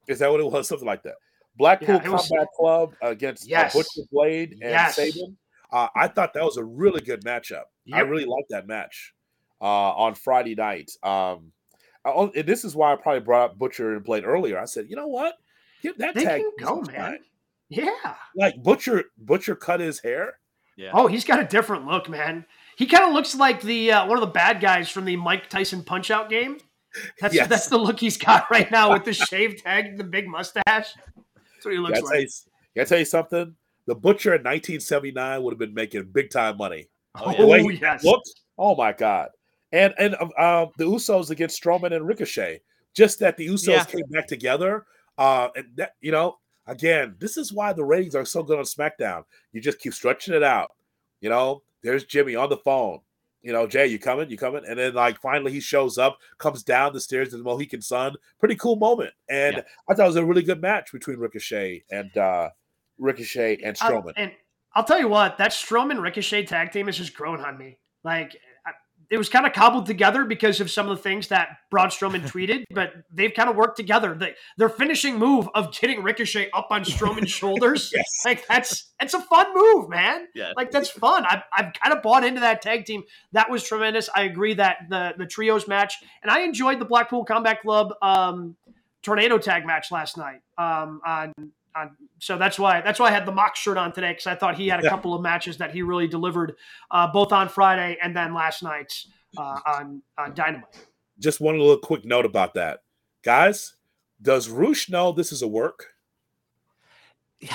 is that what it was? Something like that. Blackpool Yeah, it was- Combat Club against uh, Yes. Butcher Blade and Yes. Sabian. Uh, I thought that was a really good matchup. I really liked that match uh, on Friday night. Um, I, and this is why I probably brought up Butcher and Blade earlier. I said, you know what? Give that They tag can go, man. time. Yeah. Like Butcher, Butcher cut his hair. Yeah. Oh, he's got a different look, man. He kind of looks like the uh, one of the bad guys from the Mike Tyson Punch Out game. That's Yes. that's the look he's got right now with the shaved head, the big mustache. That's what he looks Can I, tell you, like. can I tell you something? The Butcher in 1979 would have been making big time money. Oh, yeah. The way Oh, yes. looked, oh my god! And and um, uh, the Usos against Strowman and Ricochet. Just that the Usos Yeah. came back together, uh, and that you know, again, this is why the ratings are so good on SmackDown. You just keep stretching it out. You know, there's Jimmy on the phone. You know, Jay, you coming? You coming? And then like finally he shows up, comes down the stairs to the Mohegan Sun. Pretty cool moment. And Yeah. I thought it was a really good match between Ricochet and uh Ricochet and Uh, Strowman. and I'll tell you what, that Strowman Ricochet tag team has just grown on me. Like it was kind of cobbled together because of some of the things that Braun Strowman tweeted, but they've kind of worked together. They, their finishing move of getting Ricochet up on Strowman's shoulders, Yes. like that's it's a fun move, man. Yeah. Like that's fun. I've, I've kind of bought into that tag team. That was tremendous. I agree that the the trios match, and I enjoyed the Blackpool Combat Club um, tornado tag match last night. Um, on on so that's why that's why I had the mock shirt on today because I thought he had a couple of matches that he really delivered, uh, both on Friday and then last night's uh, on on Dynamite. just one little quick note about that. Guys, does Rush know this is a work?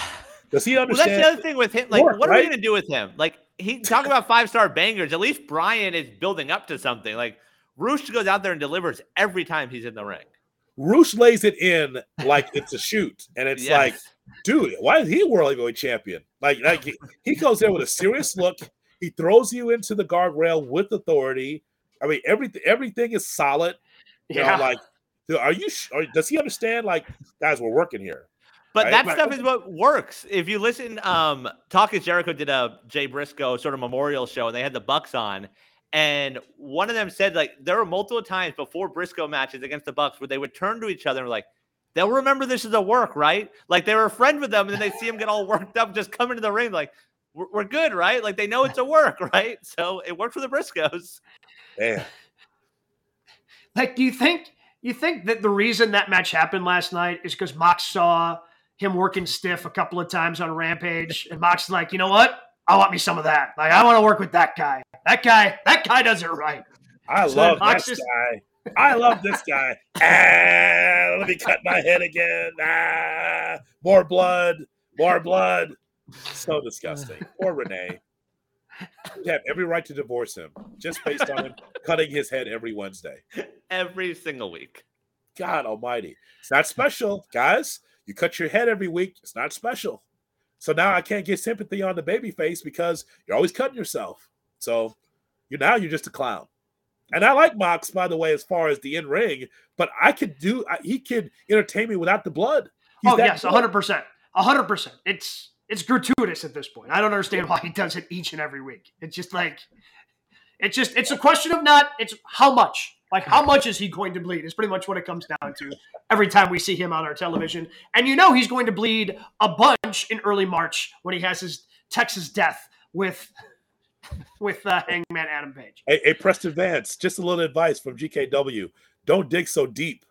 Does he understand? Well, that's the other thing with him. Like, Work, what are right? we gonna do with him? Like, he talk about five star bangers. At least Bryan is building up to something. Like, Rush goes out there and delivers every time he's in the ring. Rush lays it in like it's a shoot, and it's Yes. like, dude, why is he world heavyweight champion? Like, like he, he goes there with a serious look. He throws you into the guardrail with authority. I mean, everything everything is solid. You Yeah, know, like, are you? Or does he understand? Like, guys, we're working here. But Right, that right. stuff is what works. If you listen, um, Talk is Jericho did a Jay Briscoe sort of memorial show, and they had the Bucks on, and one of them said like there were multiple times before Briscoe matches against the Bucks where they would turn to each other and were like, they'll remember this is a work, right? Like they were a friend with them, and then they see him get all worked up, just come into the ring like. We're, we're good, right? Like they know it's a work, right? So it worked for the Briscoes. Damn. like do you think you think that the reason that match happened last night is because Mox saw him working stiff a couple of times on Rampage, and Mox is like, you know what? I want me some of that. Like I want to work with that guy. That guy. That guy does it right. I So love Mox this just- guy. I love this guy. Ah, let me cut my head again. Ah, more blood. More blood. So disgusting. Poor Renee. You have every right to divorce him just based on him cutting his head every Wednesday. Every single week. God almighty. It's not special, guys. You cut your head every week. It's not special. So now I can't get sympathy on the baby face because you're always cutting yourself. So you now you're just a clown. And I like Mox, by the way, as far as the in ring, but I could do I, he could entertain me without the blood. He's oh yes, hundred percent, hundred percent. It's it's gratuitous at this point. I don't understand why he does it each and every week. It's just like it's just it's a question of not it's how much. Like how much is he going to bleed? Is pretty much what it comes down to every time we see him on our television. And you know he's going to bleed a bunch in early March when he has his Texas death with with uh, Hangman Adam Page. Hey, hey, Preston Vance, just a little advice from GKW. Don't dig so deep.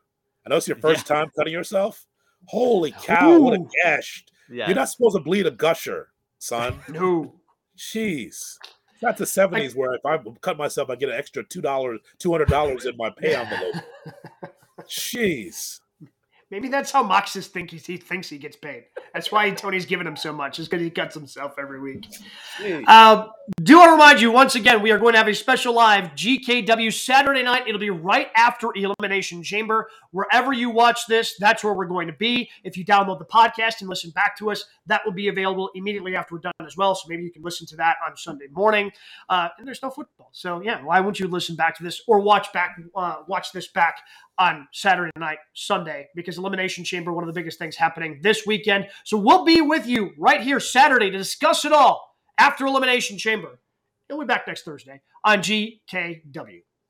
I know it's your first time cutting yourself. Holy cow, what a Ooh. gash. Yeah. You're not supposed to bleed a gusher, son. No. Jeez. It's not the 70s where if I cut myself, I get an extra $2, $200 in my pay envelope. Jeez. Maybe that's how Moxus think he, he thinks he gets paid. That's why Tony's giving him so much, is because he cuts himself every week. Uh, do I remind you once again, we are going to have a special live GKW Saturday night. It'll be right after Elimination Chamber. Wherever you watch this, that's where we're going to be. If you download the podcast and listen back to us, that will be available immediately after we're done as well. So maybe you can listen to that on Sunday morning. Uh, and there's no football, so yeah, why wouldn't you listen back to this or watch back uh, watch this back on Saturday night, Sunday? Because Elimination Chamber, one of the biggest things happening this weekend. So we'll be with you right here Saturday to discuss it all after Elimination Chamber. He'll be back next Thursday on GKW.